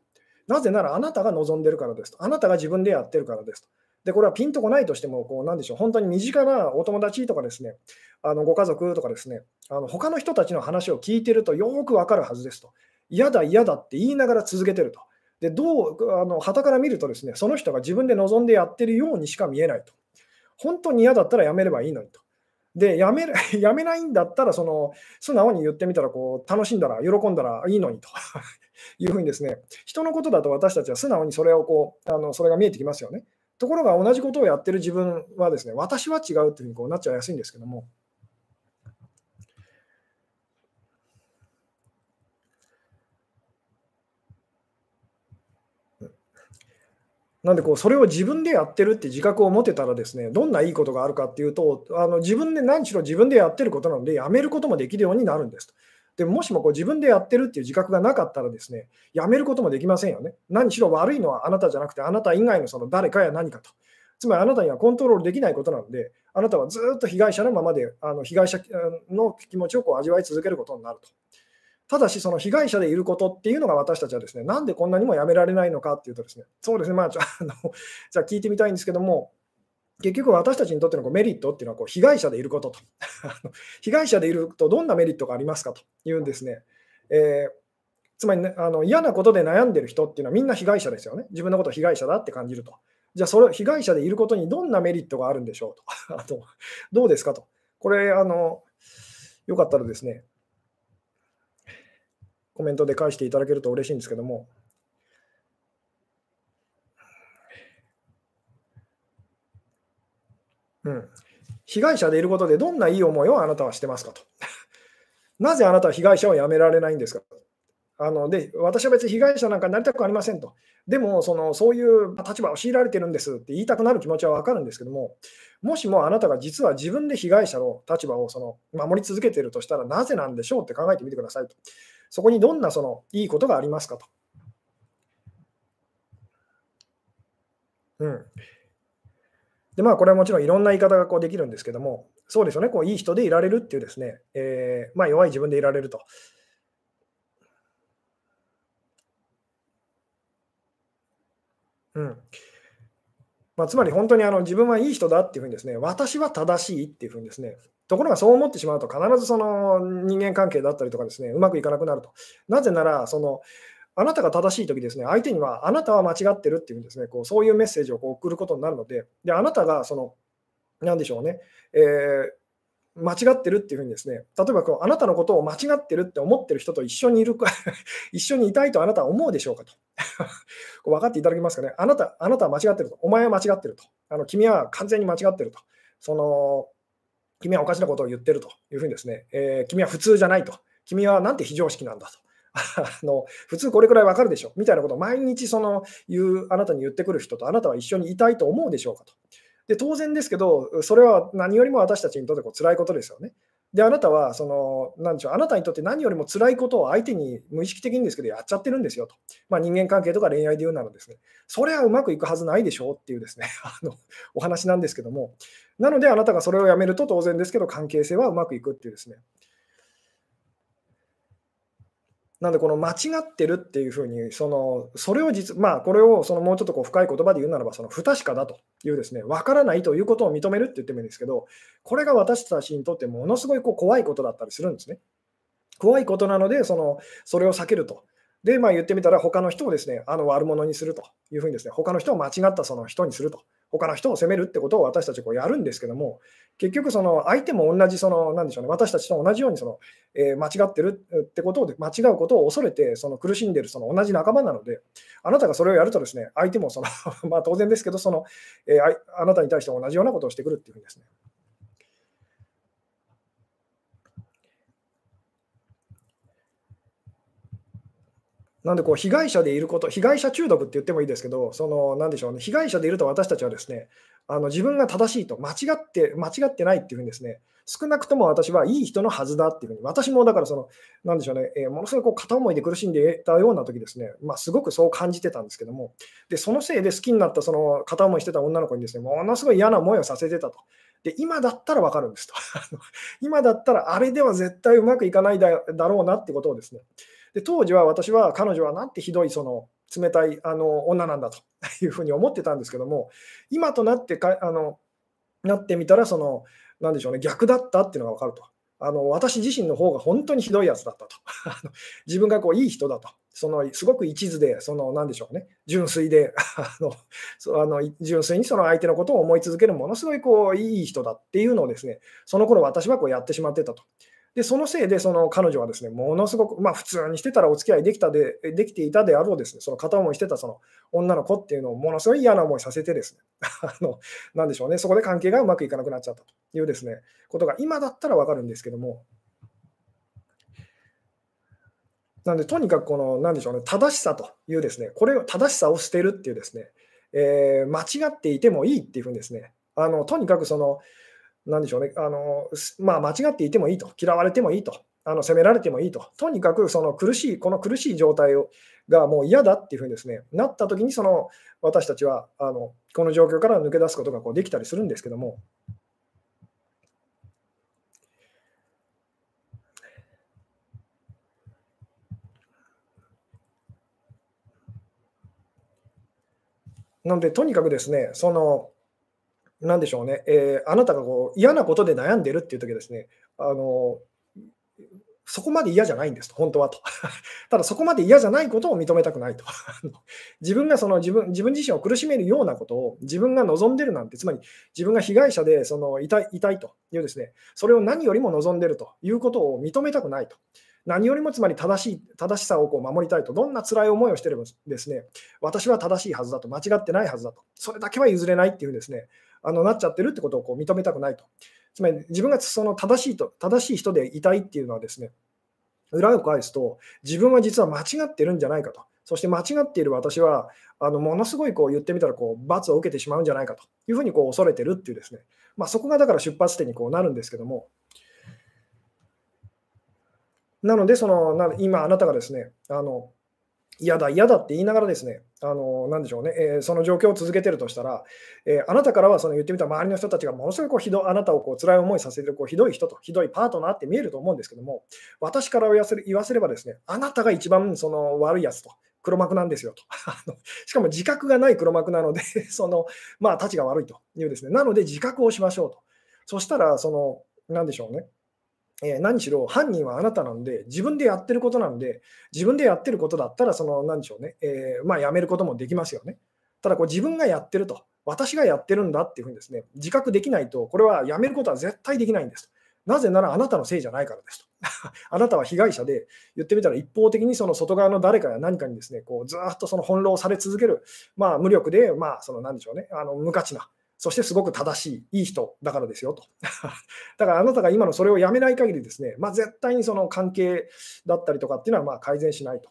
なぜならあなたが望んでるからですと。あなたが自分でやってるからですと。で、これはピンとこないとしても、こうなんでしょう、本当に身近なお友達とかですね、あのご家族とかですね、あの他の人たちの話を聞いてるとよくわかるはずですと。嫌だ、嫌だって言いながら続けてると。で、どう、あの旗から見るとですね、その人が自分で望んでやってるようにしか見えないと。本当に嫌だったらやめればいいのにと。で、やめ やめないんだったら、その素直に言ってみたらこう、楽しんだら、喜んだらいいのにと いうふうにですね、人のことだと私たちは素直にそれをこう、あのそれが見えてきますよね。ところが同じことをやってる自分はですね、私は違うっていうふうにこうなっちゃいやすいんですけども、なんでこうそれを自分でやってるって自覚を持てたらですね、どんないいことがあるかっていうと、あの自分で何しろ自分でやってることなので、やめることもできるようになるんですと。でもしもこう自分でやってるっていう自覚がなかったらですね、やめることもできませんよね。何しろ悪いのはあなたじゃなくて、あなた以外のその誰かや何かと。つまりあなたにはコントロールできないことなので、あなたはずっと被害者のままで、あの被害者の気持ちをこう味わい続けることになると。ただし、その被害者でいることっていうのが私たちはですね、なんでこんなにもやめられないのかっていうとですね、そうですね、まあ、じゃあのじゃあ聞いてみたいんですけども、結局私たちにとってのこうメリットっていうのはこう被害者でいることと。被害者でいるとどんなメリットがありますかというんですね。えー、つまり、ね、あの嫌なことで悩んでる人っていうのはみんな被害者ですよね。自分のこと被害者だって感じると。じゃあ、それ被害者でいることにどんなメリットがあるんでしょうと。あと、どうですかと。これ、あの、よかったらですね、コメントで返していただけると嬉しいんですけども。うん、被害者でいることでどんないい思いをあなたはしてますかと。なぜあなたは被害者をやめられないんですか？あので私は別に被害者なんかになりたくありませんと。でもその、そういう立場を強いられてるんですって言いたくなる気持ちは分かるんですけども、もしもあなたが実は自分で被害者の立場をその守り続けているとしたら、なぜなんでしょうって考えてみてくださいと。そこにどんなそのいいことがありますかと。うん。で、まあ、これはもちろんいろんな言い方がこうできるんですけども、そうですよね、こういい人でいられるっていうですね、えー、まあ、弱い自分でいられると。うん。まあ、つまり本当にあの自分はいい人だっていうふうにですね、私は正しいっていうふうにですね、ところがそう思ってしまうと、必ずその人間関係だったりとかですね、うまくいかなくなると。なぜなら、そのあなたが正しいときですね、相手にはあなたは間違ってるっていうんですね、こうそういうメッセージをこう送ることになるので、であなたがその、なんでしょうね、えー間違ってるっていうふうにですね、例えばこうあなたのことを間違ってるって思ってる人と一緒にいるか 一緒にいたいとあなたは思うでしょうかと。こう分かっていただけますかね。あなたあなたは間違ってると。お前は間違ってると。あの君は完全に間違ってると。その君はおかしなことを言ってるというふうにですね、えー、君は普通じゃないと。君はなんて非常識なんだと。あの普通これくらいわかるでしょ？みたいなことを毎日その言うあなたに言ってくる人とあなたは一緒にいたいと思うでしょうかと。で当然ですけど、それは何よりも私たちにとってこう辛いことですよね。で、あなたは、その、なんでしょう、あなたにとって何よりも辛いことを相手に無意識的にですけど、やっちゃってるんですよと。まあ、人間関係とか恋愛で言うならですね、それはうまくいくはずないでしょうっていうですね、あの、お話なんですけども、なので、あなたがそれをやめると当然ですけど、関係性はうまくいくっていうですね、なんで、この間違ってるっていうふうに、そのそれを実、まあ、これをそのもうちょっとこう深い言葉で言うならば、その不確かだというですね、分からないということを認めるって言ってもいいんですけど、これが私たちにとってものすごいこう怖いことだったりするんですね。怖いことなので、そのそれを避けると。で、まあ、言ってみたら、他の人をですね、あの悪者にするというふうにですね、他の人を間違ったその人にすると。他の人を責めるってことを私たちこうやるんですけども、結局、その相手も同じ、その、なんでしょうね、私たちと同じようにその、えー、間違ってるってことを、間違うことを恐れて、その苦しんでるその同じ仲間なので、あなたがそれをやるとですね、相手もその まあ当然ですけど、その、えー、あなたに対して同じようなことをしてくるっていうふうにですね。なんでこう被害者でいること、被害者中毒って言ってもいいですけど、そのなんでしょうね、被害者でいると私たちはですね、あの自分が正しいと、間違って、間違ってないっていうふうにですね、少なくとも私はいい人のはずだっていうふうに、私もだからその、なんでしょうね、えー、ものすごいこう片思いで苦しんでいたような時ですね、まあ、すごくそう感じてたんですけども、でそのせいで好きになったその片思いしてた女の子にですね、ものすごい嫌な思いをさせてたと。で今だったら分かるんですと。今だったらあれでは絶対うまくいかないだろうなってことをですね、で当時は私は彼女はなんてひどいその冷たいあの女なんだと いうふうに思ってたんですけども、今となってかあのなってみたらその、なんでしょうね、逆だったっていうのが分かると。あの私自身の方が本当にひどいやつだったと。自分がこういい人だと。そのすごく一途で、その何でしょうね、純粋で あのそあの、純粋にその相手のことを思い続けるものすごいこういい人だっていうのをですね、その頃私はこうやってしまってたと。で、そのせいで、その彼女はですね、ものすごく、まあ、普通にしてたらお付き合いできたでできていたであろうですね、その片思いしてたその女の子っていうのをものすごい嫌な思いさせてですね、あのなんでしょうね、そこで関係がうまくいかなくなっちゃったというですね、ことが今だったらわかるんですけども、なんで、とにかくこの、なんでしょうね、正しさというですね、これを正しさを捨てるっていうですね、えー、間違っていてもいいっていうふうにですね、あのとにかくその、なんでしょうね、あのまあ、間違っていてもいいと、嫌われてもいいと、あの責められてもいいと、とにかくその苦しい、この苦しい状態をがもう嫌だっていうふうにです、ね、なったときにその、私たちはあのこの状況から抜け出すことがこうできたりするんですけども。なので、とにかくですね、そのなんでしょうね、えー、あなたがこう嫌なことで悩んでるっていう時ですね、あのそこまで嫌じゃないんですと、本当はと。ただ、そこまで嫌じゃないことを認めたくないと。自分がその自分自分自身を苦しめるようなことを自分が望んでるなんて、つまり自分が被害者でその痛い痛いというですね、それを何よりも望んでるということを認めたくないと。何よりもつまり正しい正しさをこう守りたいと、どんな辛い思いをしてればですね、私は正しいはずだと、間違ってないはずだと、それだけは譲れないっていうですね、あのなっちゃってるってことをこう認めたくないと。つまり自分がその正しいと正しい人でいたいっていうのはですね、裏を返すと、自分は実は間違ってるんじゃないかと。そして間違っている私は、あのものすごいこう言ってみたらこう罰を受けてしまうんじゃないかというふうにこう恐れてるっていうですね、まあ、そこがだから出発点にこうなるんですけども、なので、その今あなたがですね、あの嫌だ、嫌だって言いながらですね、あのなんでしょうね、えー、その状況を続けてるとしたら、えー、あなたからはその言ってみた周りの人たちがものすごいこうひどあなたをこう辛い思いさせてるこうひどい人と、ひどいパートナーって見えると思うんですけども、私から言わせ言わせればですね、あなたが一番その悪いやつと。黒幕なんですよと。しかも自覚がない黒幕なので その、まあ、たちが悪いというですね。なので、自覚をしましょうと。そしたら、その、なんでしょうね。えー、何しろ犯人はあなたなんで、自分でやってることなんで、自分でやってることだったら、その、何でしょうね、えー、まあ、やめることもできますよね。ただ、こう自分がやってると、私がやってるんだっていうふうにですね、自覚できないと、これはやめることは絶対できないんですなぜならあなたのせいじゃないからですと。あなたは被害者で、言ってみたら一方的にその外側の誰かや何かにですね、こうずっとその翻弄され続ける、まあ、無力で、まあ、その何でしょうね、あの無価値な、そしてすごく正しい、いい人だからですよと。だからあなたが今のそれをやめない限りですね、まあ、絶対にその関係だったりとかっていうのはま改善しないと。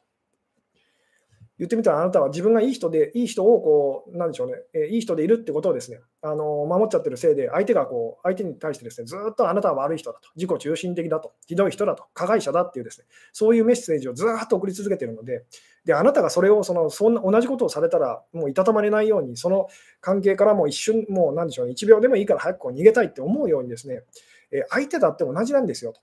言ってみたら、あなたは自分がいい人で、いい人をこう、なんでしょうね、えいい人でいるってことをですね、あの守っちゃってるせいで、相手がこう、相手に対してですね、ずっとあなたは悪い人だと、自己中心的だと、ひどい人だと、加害者だっていうですね、そういうメッセージをずっと送り続けてるので、で、あなたがそれを、その、そんな同じことをされたら、もういたたまれないように、その関係からもう一瞬、もうなんでしょうね、1秒でもいいから早くこう逃げたいって思うようにですね、え相手だって同じなんですよと。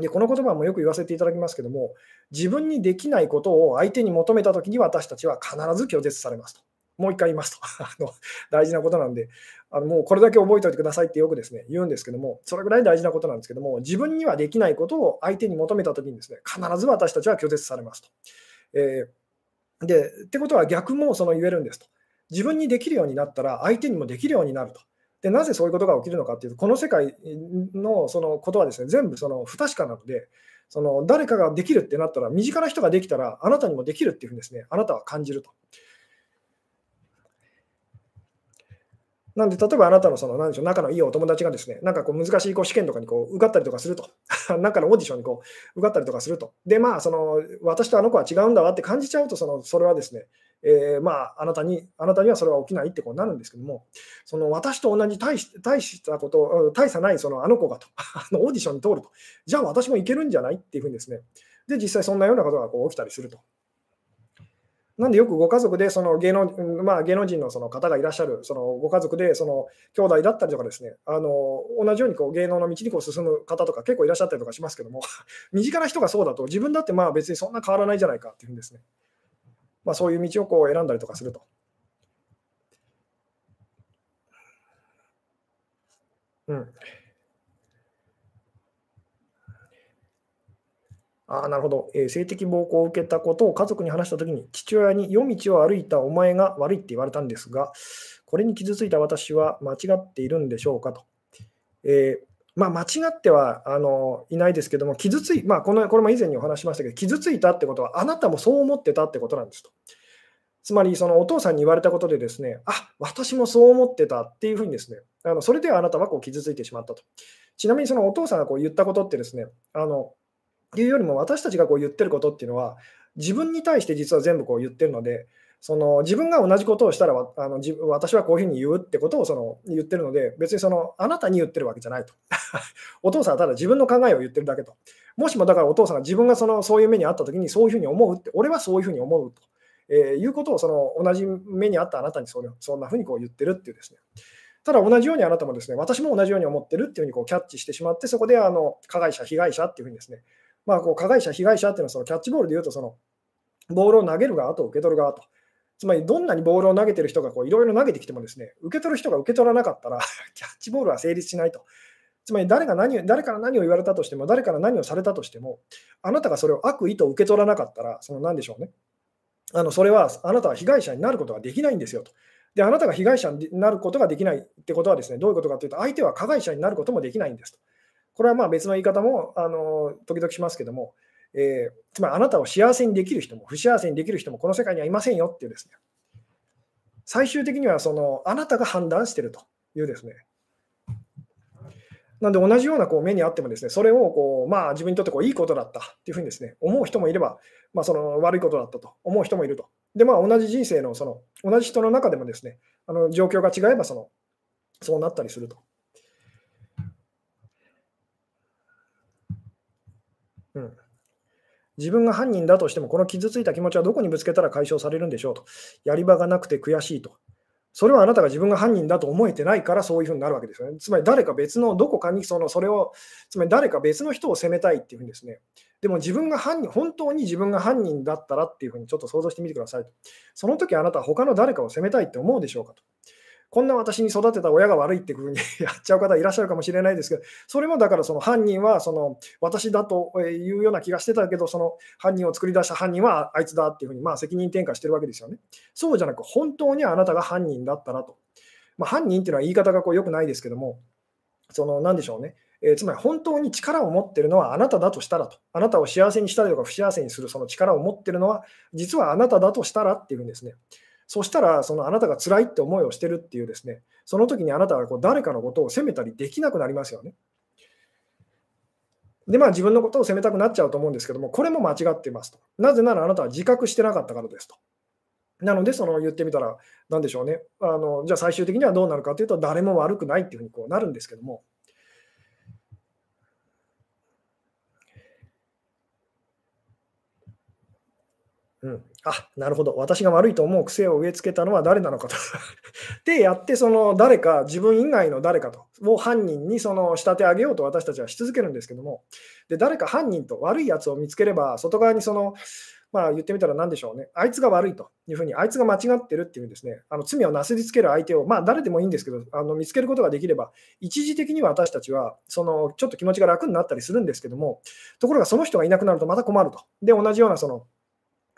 で、この言葉もよく言わせていただきますけども、自分にできないことを相手に求めたときに私たちは必ず拒絶されますと。もう一回言いますと。あの大事なことなんで、あのもうこれだけ覚えておいてくださいってよくですね、言うんですけども、それぐらい大事なことなんですけども、自分にはできないことを相手に求めたときにですね、必ず私たちは拒絶されますと。えーで、ってことは逆もその言えるんですと。自分にできるようになったら相手にもできるようになると。でなぜそういうことが起きるのかっていうと、この世界のそのことはですね、全部その不確かなので、その誰かができるってなったら、身近な人ができたら、あなたにもできるっていうふうにですね、あなたは感じると。なんで、例えばあなたのその、なんでしょう、仲のいいお友達がですね、なんかこう難しいこう試験とかにこう受かったりとかすると、なんかのオーディションにこう受かったりとかすると。で、まあ、その、私とあの子は違うんだわって感じちゃうと、その、それはですね、えーまあ、あなたに、あなたにはそれは起きないってこうなるんですけども、その私と同じ大し大したこと、大差ないそのあの子がと、あのオーディションに通ると、じゃあ私もいけるんじゃないっていうふうにですね、で、実際そんなようなことがこう起きたりすると。なんでよくご家族でその芸能,、まあ、芸能人のその方がいらっしゃる、そのご家族でその兄弟だったりとかですね、あの同じようにこう芸能の道にこう進む方とか結構いらっしゃったりとかしますけども、身近な人がそうだと、自分だってまあ別にそんな変わらないじゃないかっていうんですね。まあ、そういう道をこう選んだりとかすると。うん。ああ、なるほど、えー性的暴行を受けたことを家族に話したときに、父親に夜道を歩いたお前が悪いって言われたんですが、これに傷ついた私は間違っているんでしょうかと。えーまあ、間違ってはあのいないですけども、傷つい、まあ、このこれも以前にお話しましたけど、傷ついたってことは、あなたもそう思ってたってことなんですと。つまり、そのお父さんに言われたことでですね、あ私もそう思ってたっていうふうにですね、あのそれであなたはこう傷ついてしまったと。ちなみに、そのお父さんがこう言ったことってですね、あのいうよりも私たちがこう言ってることっていうのは、自分に対して実は全部こう言ってるので、その自分が同じことをしたらあの自私はこういうふうに言うってことをその言ってるので、別にそのあなたに言ってるわけじゃないと。お父さんはただ自分の考えを言ってるだけと。もしもだからお父さんが自分がそのそういう目にあったときにそういうふうに思うって、俺はそういうふうに思うと、えーいうことをその同じ目にあったあなたにそれそんなふうにこう言ってるっていうですね。ただ同じようにあなたもですね、私も同じように思ってるっていうふうにこうキャッチしてしまって、そこであの加害者、被害者っていうふうにですね、まあ、こう加害者、被害者っていうのはそのキャッチボールで言うと、そのボールを投げる側と受け取る側と。つまり、どんなにボールを投げてる人がいろいろ投げてきてもですね、受け取る人が受け取らなかったら、キャッチボールは成立しないと。つまり誰が何、誰から何を言われたとしても、誰から何をされたとしても、あなたがそれを悪意と受け取らなかったら、その何でしょうね。あのそれはあなたは被害者になることができないんですよと。で、あなたが被害者になることができないってことはですね、どういうことかというと、相手は加害者になることもできないんですと。これはまあ別の言い方もあの時々しますけども、えーつまりあなたを幸せにできる人も不幸せにできる人もこの世界にはいませんよっていうですね、最終的にはそのあなたが判断しているというですね、なんで同じようなこう目にあってもですね、それをこう、まあ、自分にとってこういいことだったっていうふうにですね、思う人もいれば、まあ、その悪いことだったと思う人もいると。で、まあ、同じ人生のその同じ人の中でもですね、あの状況が違えばそのそうなったりすると。うん自分が犯人だとしても、この傷ついた気持ちはどこにぶつけたら解消されるんでしょうと。やり場がなくて悔しいと。それはあなたが自分が犯人だと思えてないからそういうふうになるわけですよね。つまり誰か別のどこかにそのそれを、つまり誰か別の人を責めたいっていうふうにですね。でも自分が犯人、本当に自分が犯人だったらっていうふうにちょっと想像してみてくださいと。その時あなたは他の誰かを責めたいって思うでしょうかと。こんな私に育てた親が悪いっていうふうにやっちゃう方いらっしゃるかもしれないですけど、それもだからその犯人はその私だというような気がしてたけど、その犯人を作り出した犯人はあいつだっていうふうにまあ責任転嫁してるわけですよね。そうじゃなく、本当にあなたが犯人だったらと。まあ、犯人っていうのは言い方がこう良くないですけども、その何でしょうね。えーつまり本当に力を持ってるのはあなただとしたらと、あなたを幸せにしたりとか不幸せにするその力を持ってるのは、実はあなただとしたらっていうふうにですね、そしたら、そのあなたが辛いって思いをしてるっていうですね、その時にあなたはこう誰かのことを責めたりできなくなりますよね。で、まあ自分のことを責めたくなっちゃうと思うんですけども、これも間違ってますと。なぜならあなたは自覚してなかったからですと。なので、その言ってみたら、なんでしょうね。あのじゃあ最終的にはどうなるかというと、誰も悪くないっていうふうにこうなるんですけども、うん、あなるほど、私が悪いと思う癖を植え付けたのは誰なのかと。で、やって、その誰か、自分以外の誰かとを犯人にその仕立て上げようと私たちはし続けるんですけども、で誰か犯人と悪いやつを見つければ、外側にその、まあ、言ってみたら何でしょうね、あいつが悪いというふうに、あいつが間違ってるっていうですね、あの罪をなすりつける相手を、まあ、誰でもいいんですけど、あの見つけることができれば、一時的には私たちはそのちょっと気持ちが楽になったりするんですけども、ところがその人がいなくなるとまた困ると。で、同じようなその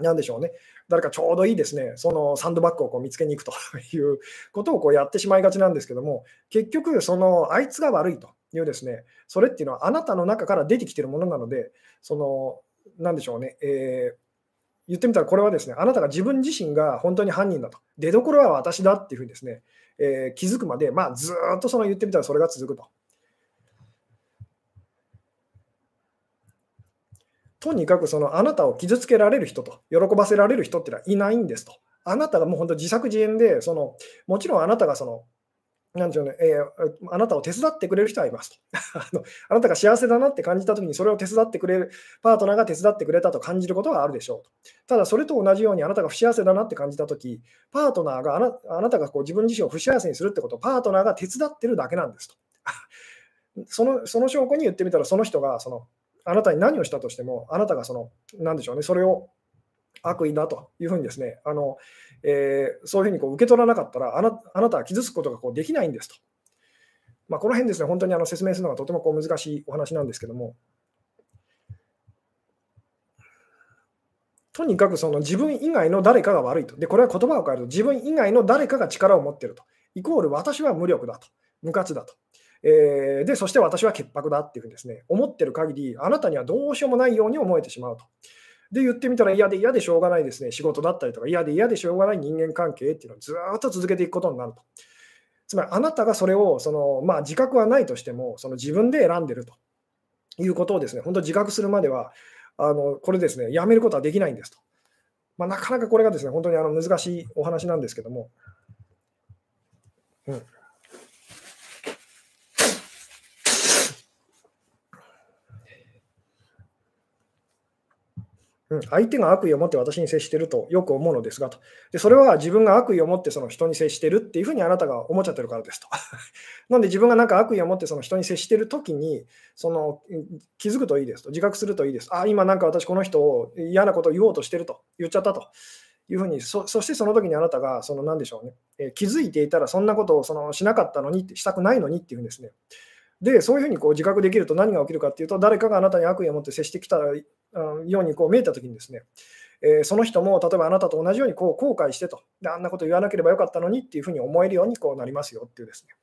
なんでしょうね、誰かちょうどいいですね、そのサンドバッグをこう見つけに行くと いうことをこうやってしまいがちなんですけども、結局、そのあいつが悪いというですね、それっていうのはあなたの中から出てきているものなので、その、なんでしょうね、えー、言ってみたらこれはですね、あなたが自分自身が本当に犯人だと、出どころは私だっていうふうにですね、えー、気づくまで、まあ、ずっとその言ってみたらそれが続くと。とにかくそのあなたを傷つけられる人と喜ばせられる人っていうのはいないんですと。あなたがもう本当自作自演で、そのもちろんあなたがその、なんていうの、えー、あなたを手伝ってくれる人はいますと あの。あなたが幸せだなって感じたときに、それを手伝ってくれる、パートナーが手伝ってくれたと感じることがあるでしょうと。ただ、それと同じように、あなたが不幸せだなって感じたとき、パートナーがあなあなたがこう自分自身を不幸せにするってことを、パートナーが手伝ってるだけなんですと。そのその証拠に言ってみたら、その人がそのあなたに何をしたとしても、あなたがその、なんでしょうね、それを悪意だというふうにですね、あのえー、そういうふうにこう受け取らなかったらあな、あなたは傷つくことがこうできないんですと。まあ、この辺ですね、本当にあの説明するのがとてもこう難しいお話なんですけども、とにかくその自分以外の誰かが悪いと。で、これは言葉を変えると、自分以外の誰かが力を持っていると。イコール私は無力だと。無活だと。えー、で、そして私は潔白だっていうふうにですね、思ってる限り、あなたにはどうしようもないように思えてしまうと。で、言ってみたら嫌で嫌でしょうがないですね、仕事だったりとか、嫌で嫌でしょうがない人間関係っていうのをずっと続けていくことになると。つまり、あなたがそれをその、まあ、自覚はないとしても、その自分で選んでるということをですね、本当自覚するまでは、あのこれですね、やめることはできないんですと。まあ、なかなかこれがですね、本当にあの難しいお話なんですけども。うんうん、相手が悪意を持って私に接してるとよく思うのですがとで、それは自分が悪意を持ってその人に接してるっていうふうにあなたが思っちゃってるからですと。なんで自分がなんか悪意を持ってその人に接してるときにその気づくといいですと、自覚するといいです。あ、今なんか私この人を嫌なことを言おうとしてると言っちゃったと。いうふうにそしてその時にあなたがその何でしょうね、えー、気づいていたらそんなことをそのしなかったのにってしたくないのにっていうんですね。で、そういうふうにこう自覚できると何が起きるかっていうと、誰かがあなたに悪意を持って接してきたようにこう見えたときにですね、えー、その人も例えばあなたと同じようにこう後悔してとで、あんなこと言わなければよかったのにっていうふうに思えるようにこうなりますよっていうですね。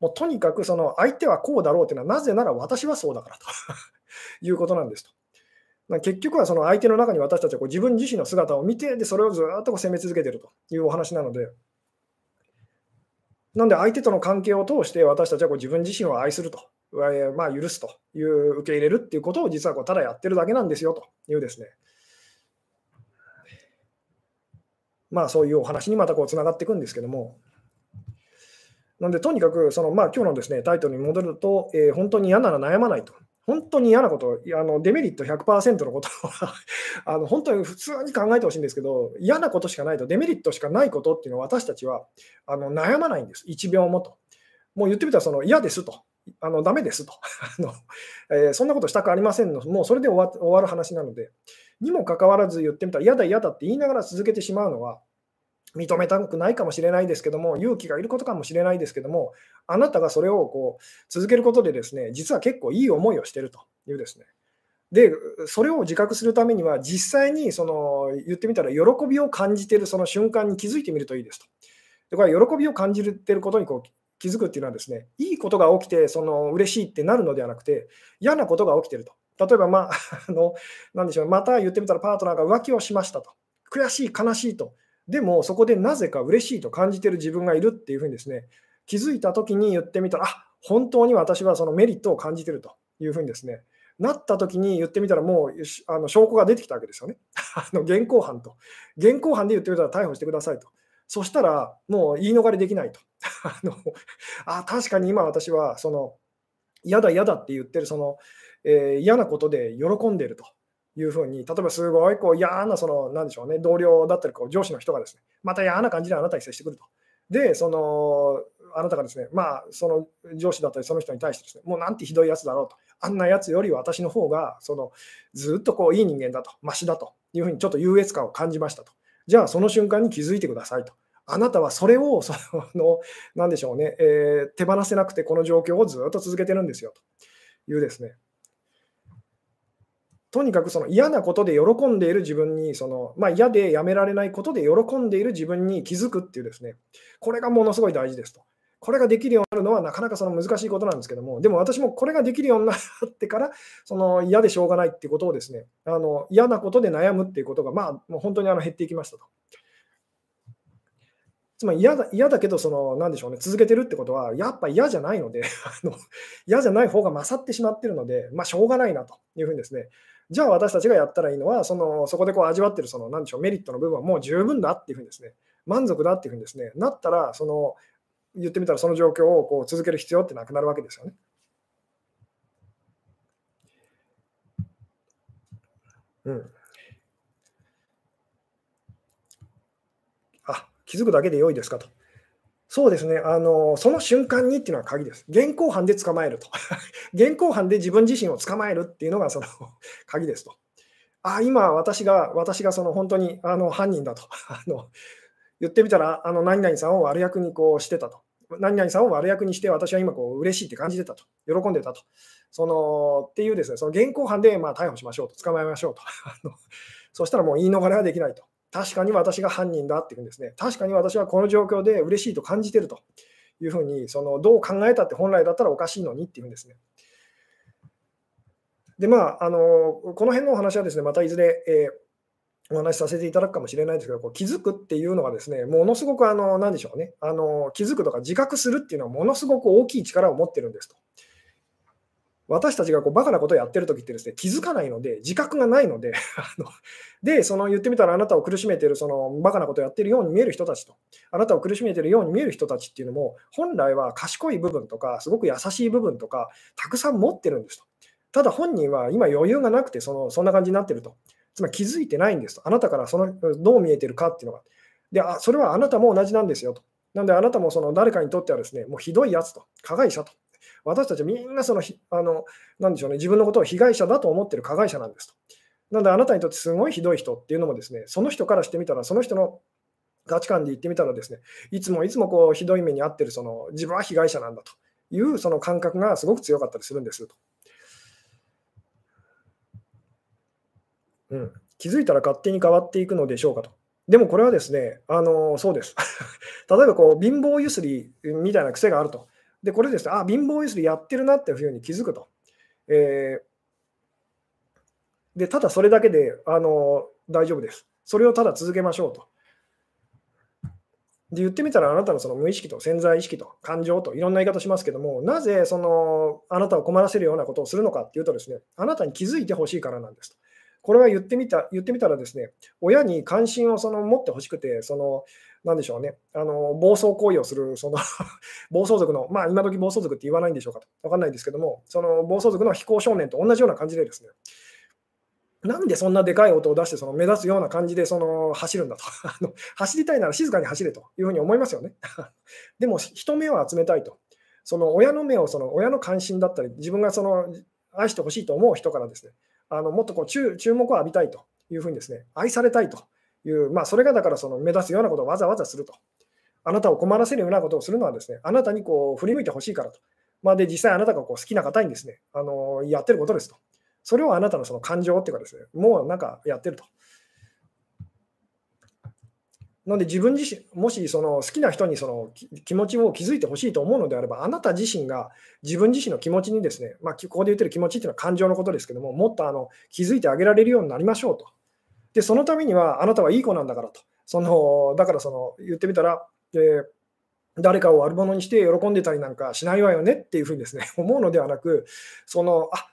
もうとにかくその相手はこうだろうというのはなぜなら私はそうだからと いうことなんですと。結局はその相手の中に私たちはこう自分自身の姿を見てでそれをずっとこう責め続けているというお話なので、なんで相手との関係を通して私たちはこう自分自身を愛すると。まあ、許すと。いう、受け入れるっていうことを実はこうただやってるだけなんですよと。いうですね、まあそういうお話にまたこうつながっていくんですけども、なんでとにかくその、まあ、今日のですねタイトルに戻ると、えー、本当に嫌なら悩まないと。本当に嫌なこと、あのデメリット100%のことは あの本当に普通に考えてほしいんですけど、嫌なことしかないと、デメリットしかないことっていうのは私たちはあの悩まないんです、1秒もと。もう言ってみたらその嫌ですと。あのダメですと あの、えー、そんなことしたくありませんの、もうそれで終わ終わる話なので、にもかかわらず言ってみたら、嫌だ嫌だって言いながら続けてしまうのは、認めたくないかもしれないですけども、勇気がいることかもしれないですけども、あなたがそれをこう続けることで、ですね実は結構いい思いをしているというですね。で、それを自覚するためには、実際にその言ってみたら、喜びを感じているその瞬間に気づいてみるといいですと。でこれ喜びを感じていることにこう気づくっていうのはですね、いいことが起きて、その嬉しいってなるのではなくて、嫌なことが起きてると。例えば、まあ、あの、なんでしょう、また言ってみたらパートナーが浮気をしましたと。悔しい、悲しいと。でも、そこでなぜか嬉しいと感じてる自分がいるっていうふうにですね、気づいたときに言ってみたら、あ本当に私はそのメリットを感じてるというふうにですね、なった時に言ってみたら、もうあの証拠が出てきたわけですよね。あの現行犯と。現行犯で言ってみたら逮捕してくださいと。そしたら、もう言い逃れできないと。あのあ確かに今私は、その嫌だ嫌だって言ってるその、えー、嫌なことで喜んでいるというふうに、例えばすごいこう嫌なその、なんでしょうね、同僚だったりこう上司の人がですね、また嫌な感じであなたに接してくると。で、そのあなたがですね、まあ、その上司だったり、その人に対してですね、もうなんてひどいやつだろうと、あんなやつより私の方がそのずっとこういい人間だと、ましだというふうにちょっと優越感を感じましたと。じゃあ、その瞬間に気づいてくださいと。あなたはそれをその、なんでしょうね、えー、手放せなくて、この状況をずっと続けてるんですよというですね、とにかくその嫌なことで喜んでいる自分に、そのまあ、嫌でやめられないことで喜んでいる自分に気づくっていうですね、これがものすごい大事ですと。これができるようになるのはなかなかその難しいことなんですけども、でも私もこれができるようになってから、その嫌でしょうがないっていうことをですね、あの嫌なことで悩むっていうことが、まあ、もう本当にあの減っていきましたと。つまり嫌だ嫌だけど、その、なんでしょうね、続けてるってことは、やっぱ嫌じゃないので あの、嫌じゃない方が勝ってしまってるので、まあ、しょうがないなというふうにですね、じゃあ私たちがやったらいいのは、そのそこでこう味わってるその、なんでしょう、メリットの部分はもう十分だっていうふうにですね、満足だっていうふうにですね、なったら、その、言ってみたらその状況をこう続ける必要ってなくなるわけですよね。うん。あ、気づくだけで良いですかと。そうですね、あのその瞬間にっていうのは鍵です。現行犯で捕まえると。現行犯で自分自身を捕まえるっていうのがその鍵ですと。あ、今私が、私がその本当にあの犯人だと。あの言ってみたら、あの何々さんを悪役にこうしてたと。何々さんを悪役にして、私は今こう嬉しいって感じてたと。喜んでたと。そのっていうですね、その現行犯でまあ逮捕しましょうと。捕まえましょうと。そしたらもう言い逃れはできないと。確かに私が犯人だっていうんですね、確かに私はこの状況で嬉しいと感じてるというふうに、そのどう考えたって本来だったらおかしいのにっていうんですね。で、まあ、あのこの辺のお話はですね、またいずれ、えー、お話しさせていただくかもしれないですけど、こう気づくっていうのがですね、ものすごくあの、なんでしょうね、あの気づくとか自覚するっていうのはものすごく大きい力を持ってるんですと。私たちがこうバカなことをやってるときってですね、気づかないので、自覚がないので で、その言ってみたらあなたを苦しめてる、そのバカなことをやってるように見える人たちと、あなたを苦しめてるように見える人たちっていうのも、本来は賢い部分とか、すごく優しい部分とか、たくさん持ってるんですと。ただ本人は今余裕がなくてその、そんな感じになってると。つまり気づいてないんですと。あなたからそのどう見えてるかっていうのが。で、あそれはあなたも同じなんですよと。なんであなたもその誰かにとってはですね、もうひどいやつと、加害者と。私たちはみんなそのあの、なでしょうね、自分のことを被害者だと思ってる加害者なんですと。なので、あなたにとってすごいひどい人っていうのもですね、その人からしてみたら、その人の価値観で言ってみたらですね、いつもいつもこうひどい目に遭ってるその自分は被害者なんだというその感覚がすごく強かったりするんですと。うん、気づいたら勝手に変わっていくのでしょうかと。でもこれはですね、あのそうです。例えばこう貧乏ゆすりみたいな癖があると。で、これです、あ、貧乏ゆすりやってるなっていうふうに気づくと。えー、で、ただそれだけであの大丈夫です。それをただ続けましょうと。で言ってみたら、あなたのその無意識と潜在意識と感情といろんな言い方しますけども、なぜそのあなたを困らせるようなことをするのかっていうとですね、あなたに気づいてほしいからなんですと。これは言ってみた言ってみたらですね、親に関心をその持ってほしくて、そのなんでしょうね、あの暴走行為をする、その 暴走族の、まあ、今時暴走族って言わないんでしょうかと、分かんないんですけども、その暴走族の非行少年と同じような感じでですね、なんでそんなでかい音を出してその目立つような感じでその走るんだと あの。走りたいなら静かに走れというふうに思いますよね。でも人目を集めたいと。その親の目をその親の関心だったり、自分がその愛してほしいと思う人からですね、あのもっとこう注目を浴びたいというふうにですね、愛されたいという、まあ、それがだからその目立つようなことをわざわざすると。あなたを困らせるようなことをするのはですね、あなたにこう振り向いてほしいからと。まあ、で、実際あなたがこう好きな方にですね、あのやってることですと。それをあなたのその感情っていうかですね、もうなんかやってると。なので自分自身、もしその好きな人にその気持ちを気づいてほしいと思うのであれば、あなた自身が自分自身の気持ちにですね、まあ、ここで言ってる気持ちっていうのは感情のことですけども、もっとあの気づいてあげられるようになりましょうと。で、そのためにはあなたはいい子なんだからと。そのだからその言ってみたら、え、誰かを悪者にして喜んでたりなんかしないわよねっていうふうにですね 思うのではなく、そのあ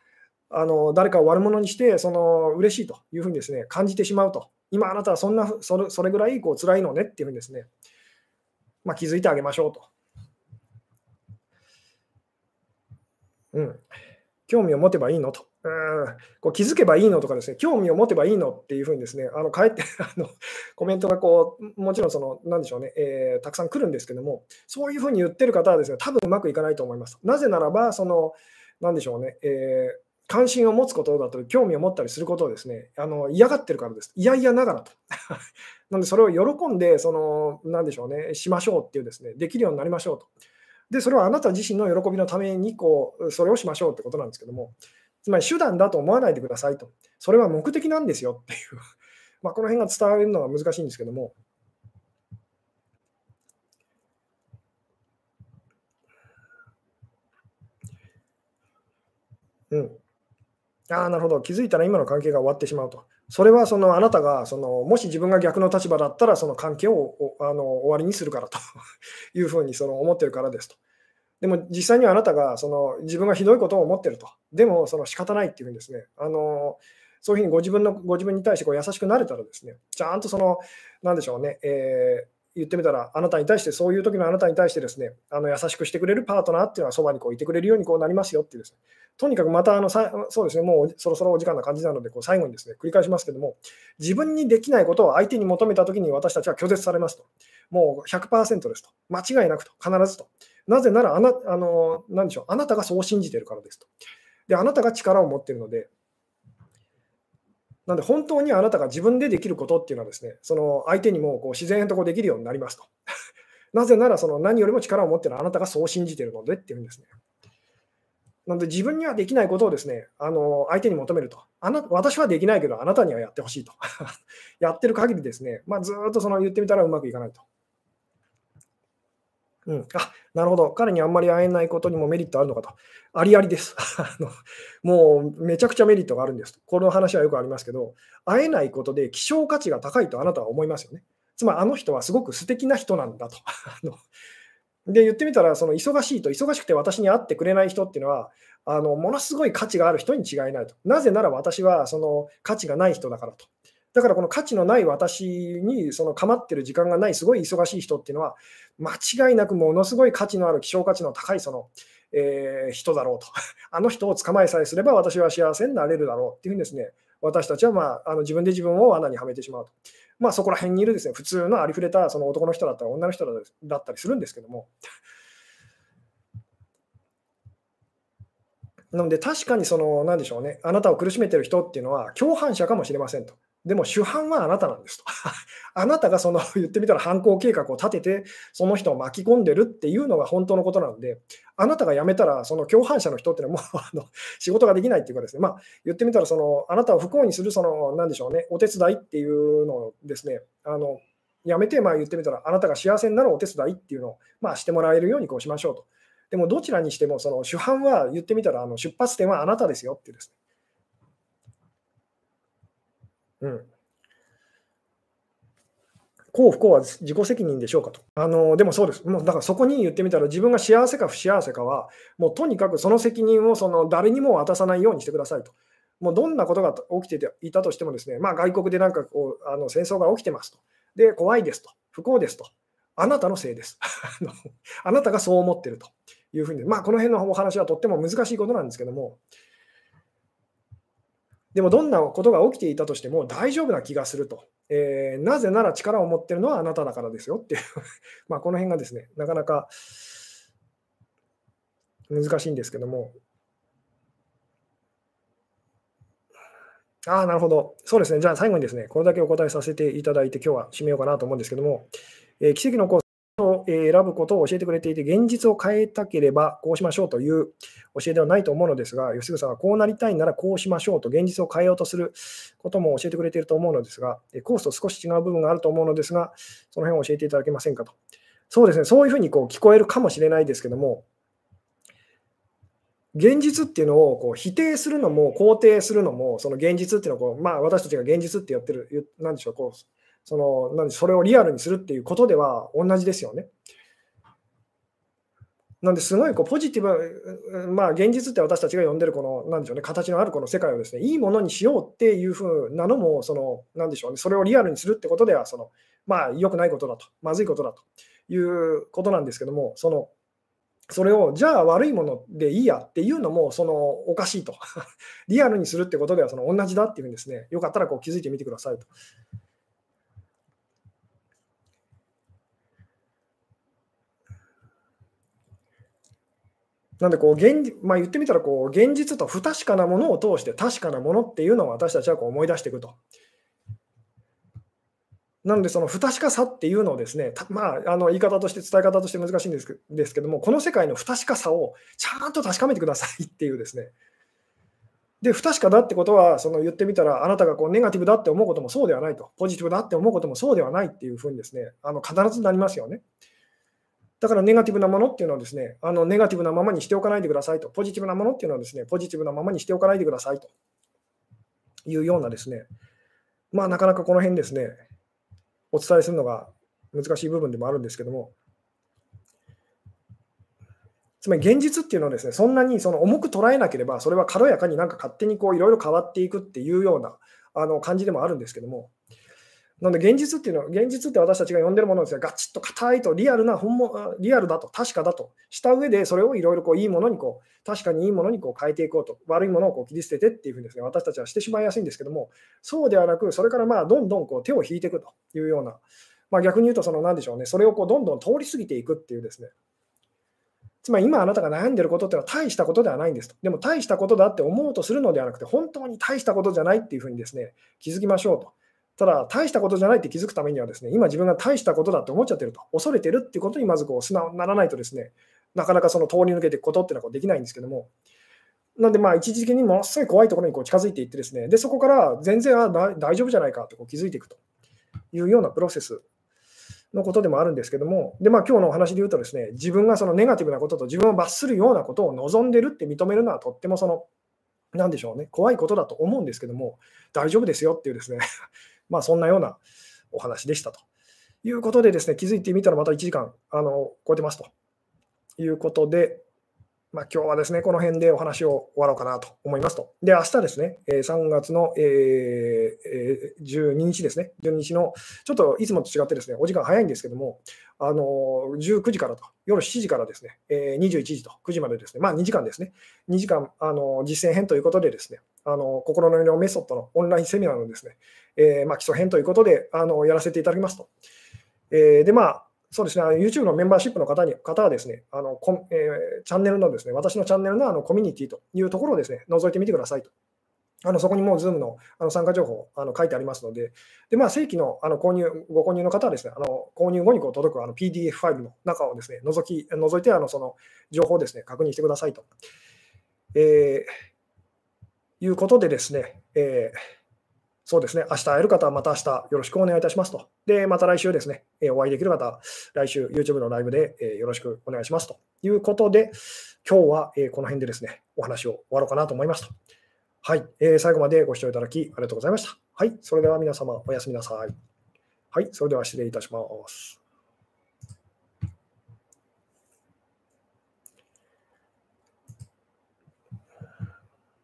あの誰かを悪者にしてその嬉しいというふうにです、ね、感じてしまうと、今あなたはそんなそれそれぐらいこう辛いのねっていうふうにですね、まあ、気づいてあげましょうと。うん、興味を持てばいいのと。うんこう気づけばいいのとかですね、興味を持てばいいのっていうふうにですね、あのかえって あのコメントがこう、もちろんその、なんでしょうね、えー、たくさん来るんですけども、そういうふうに言ってる方はですね、多分うまくいかないと思います。なぜならば、その、なんでしょうね、えー関心を持つことだったり、興味を持ったりすることをですね、あの嫌がってるからです。嫌々ながらと。なので、それを喜んで、その、なんでしょうね、しましょうっていうですね、できるようになりましょうと。で、それはあなた自身の喜びのために、こう、それをしましょうってことなんですけども、つまり手段だと思わないでくださいと。それは目的なんですよっていう。まあ、この辺が伝わるのが難しいんですけども。うん。ああ、なるほど。気づいたら今の関係が終わってしまうと。それはそのあなたがそのもし自分が逆の立場だったらその関係をあの終わりにするからと いうふうにその思ってるからですと。でも実際にはあなたがその自分がひどいことを思ってると。でもその仕方ないっていうふうにですね、あのそういうふうにご自分のご自分に対してこう優しくなれたらですね、ちゃんとその、なんでしょうね、えー、言ってみたら、あなたに対して、そういう時のあなたに対してですね、あの優しくしてくれるパートナーっていうのはそばにこういてくれるようにこうなりますよっていうですね、とにかくまたあのさ、そうですね、もうそろそろお時間な感じなので、こう最後にですね、繰り返しますけども、自分にできないことを相手に求めた時に私たちは拒絶されますと。もう100%ですと。間違いなくと。必ずと。なぜならあな、あの、何でしょう、あなたがそう信じてるからですと。で、あなたが力を持っているので、なんで本当にあなたが自分でできることっていうのはですね、その相手にもこう自然とこうできるようになりますと。なぜならその何よりも力を持っているあなたがそう信じているのでっていうんですね。なので自分にはできないことをですね、あの相手に求めると。あな私はできないけどあなたにはやってほしいと。やってる限りですね、まあ、ずっとその言ってみたらうまくいかないと。うん、あなるほど、彼にあんまり会えないことにもメリットあるのかと。ありありです。あのもうめちゃくちゃメリットがあるんです。この話はよくありますけど、会えないことで希少価値が高いとあなたは思いますよね。つまりあの人はすごく素敵な人なんだと。で、言ってみたら、その忙しいと、忙しくて私に会ってくれない人っていうのは、あのものすごい価値がある人に違いないと。なぜなら私はその価値がない人だからと。だからこの価値のない私にその構ってる時間がないすごい忙しい人っていうのは間違いなくものすごい価値のある希少価値の高いその、えー、人だろうと。あの人を捕まえさえすれば私は幸せになれるだろうっていうふうにですね、私たちは、まあ、あの自分で自分を穴にはめてしまうと。まあそこら辺にいるですね、普通のありふれたその男の人だったり女の人だったりするんですけども。なので確かにその、なんでしょうね、あなたを苦しめてる人っていうのは共犯者かもしれませんと。でも主犯はあなたなんですと。あなたがその 言ってみたら犯行計画を立てて、その人を巻き込んでるっていうのが本当のことなので、あなたが辞めたら、その共犯者の人っていうのはもう あの仕事ができないっていうかですね、まあ、言ってみたらその、あなたを不幸にする、その、なんでしょうね、お手伝いっていうのをですね、あのやめて、まあ言ってみたら、あなたが幸せになるお手伝いっていうのを、まあ、してもらえるようにこうしましょうと。でも、どちらにしても、その主犯は言ってみたら、あの出発点はあなたですよっていうですね。うん。幸不幸は自己責任でしょうかと。あのでもそうです。もうだからそこに言ってみたら、自分が幸せか不幸せかは、もうとにかくその責任をその誰にも渡さないようにしてくださいと。もうどんなことが起きていたとしてもですね、まあ、外国でなんかこうあの戦争が起きてますと。で、怖いですと。不幸ですと。あなたのせいです。あなたがそう思ってるというふうに、まあ、この辺のお話はとっても難しいことなんですけども、でもどんなことが起きていたとしても大丈夫な気がすると。えー、なぜなら力を持ってるのはあなただからですよっていう まあこの辺がですね、なかなか難しいんですけども。ああ、なるほど。そうですね。じゃあ最後にですね、これだけお答えさせていただいて、今日は締めようかなと思うんですけども、えー、奇跡のコースを選ぶことを教えてくれていて、現実を変えたければこうしましょうという教えではないと思うのですが、吉純さんはこうなりたいならこうしましょうと現実を変えようとすることも教えてくれていると思うのですが、コースと少し違う部分があると思うのですが、その辺を教えていただけませんかと。そうですね、そういうふうにこう聞こえるかもしれないですけども、現実っていうのをこう否定するのも肯定するのも、その現実っていうのをこう、まあ、私たちが現実ってやってる、なんでしょう、こうそのなんそれをリアルにするっていうことでは同じですよね。なんですごいこうポジティブ、まあ、現実って私たちが呼んでるこの、なんでしょうね、形のあるこの世界をですね、いいものにしようっていうふうなのも、その、なんでしょうね、それをリアルにするってことでは、その、まあ、良くないことだと、まずいことだということなんですけども、その、それを、じゃあ悪いものでいいやっていうのも、その、おかしいと。リアルにするってことでは、その、同じだっていうふうにですね、よかったらこう気づいてみてくださいと。なんでこう現、まあ、言ってみたらこう、現実と不確かなものを通して確かなものっていうのを私たちはこう思い出していくと。なので、その不確かさっていうのをですね、まあ、あの言い方として、伝え方として難しいんですけですけども、この世界の不確かさをちゃんと確かめてくださいっていうですね。で、不確かだってことは、その言ってみたら、あなたがこうネガティブだって思うこともそうではないと、ポジティブだって思うこともそうではないっていうふうにですね、あの必ずなりますよね。だからネガティブなものっていうのはですね、あのネガティブなままにしておかないでくださいと、ポジティブなものっていうのはですね、ポジティブなままにしておかないでくださいというようなですね、まあなかなかこの辺ですね、お伝えするのが難しい部分でもあるんですけども、つまり現実っていうのはですね、そんなにその重く捉えなければ、それは軽やかになんか勝手にこういろいろ変わっていくっていうようなあの感じでもあるんですけども、なので現実っていうのは、現実って私たちが呼んでるものですね、ガチッと硬いとリアルな本物、リアルだと、確かだと。した上で、それをいろいろこういいものにこう、確かにいいものにこう変えていこうと、悪いものをこう切り捨ててっていうふうにですね、私たちはしてしまいやすいんですけども、そうではなく、それからまあどんどんこう手を引いていくというような、まあ、逆に言うと、その何でしょうね、それをこうどんどん通り過ぎていくっていうですね、つまり今あなたが悩んでることっていうのは大したことではないんですと。でも大したことだって思うとするのではなくて、本当に大したことじゃないっていうふうにですね、気づきましょうと。ただ、大したことじゃないって気づくためにはですね、今自分が大したことだって思っちゃってると、恐れてるっていうことにまずこう素直にならないとですね、なかなかその通り抜けていくことっていうのはこうできないんですけども、なんでまあ一時的にものすごい怖いところにこう近づいていってですね、でそこから全然あ大丈夫じゃないかってこう気づいていくというようなプロセスのことでもあるんですけども、でまあ今日のお話で言うとですね、自分がそのネガティブなことと自分を罰するようなことを望んでるって認めるのはとってもその、なんでしょうね、怖いことだと思うんですけども、大丈夫ですよっていうですねまあそんなようなお話でしたということでですね、気づいてみたらまた1時間あの超えてますと。いうことで、まあ、今日はですね、この辺でお話を終わろうかなと思いますと。で、明日ですね、3月の12日ですね、12日の、ちょっといつもと違ってですね、お時間早いんですけども、あの19時からと、夜7時からですね、21時と9時までですね、まあ2時間ですね、2時間あの実践編ということでですね、あの心の色メソッドのオンラインセミナーのですね、えー、まあ基礎編ということであのやらせていただきますと。えー、で、まあ、そうですね、YouTube のメンバーシップの方に方はですね、あのこえー、チャンネルのですね、私のチャンネルのあのコミュニティというところをですね、覗いてみてくださいと。あのそこにもう Zoom のあの参加情報あの書いてありますので、でまあ、正規のあの購入ご購入の方はですね、あの購入後にこう届くあの PDF ファイルの中をですね、覗き覗いてあのその情報をですね、確認してくださいと。えー、いうことでですね、えーそうですね、明日会える方はまた明日よろしくお願いいたしますと。で、また来週ですね、えお会いできる方、来週 YouTube のライブで、えよろしくお願いしますということで、今日は、えこの辺でですね、お話を終わろうかなと思いますと。はい、えー、最後までご視聴いただきありがとうございました。はい、それでは皆様おやすみなさい。はい、それでは失礼いたします。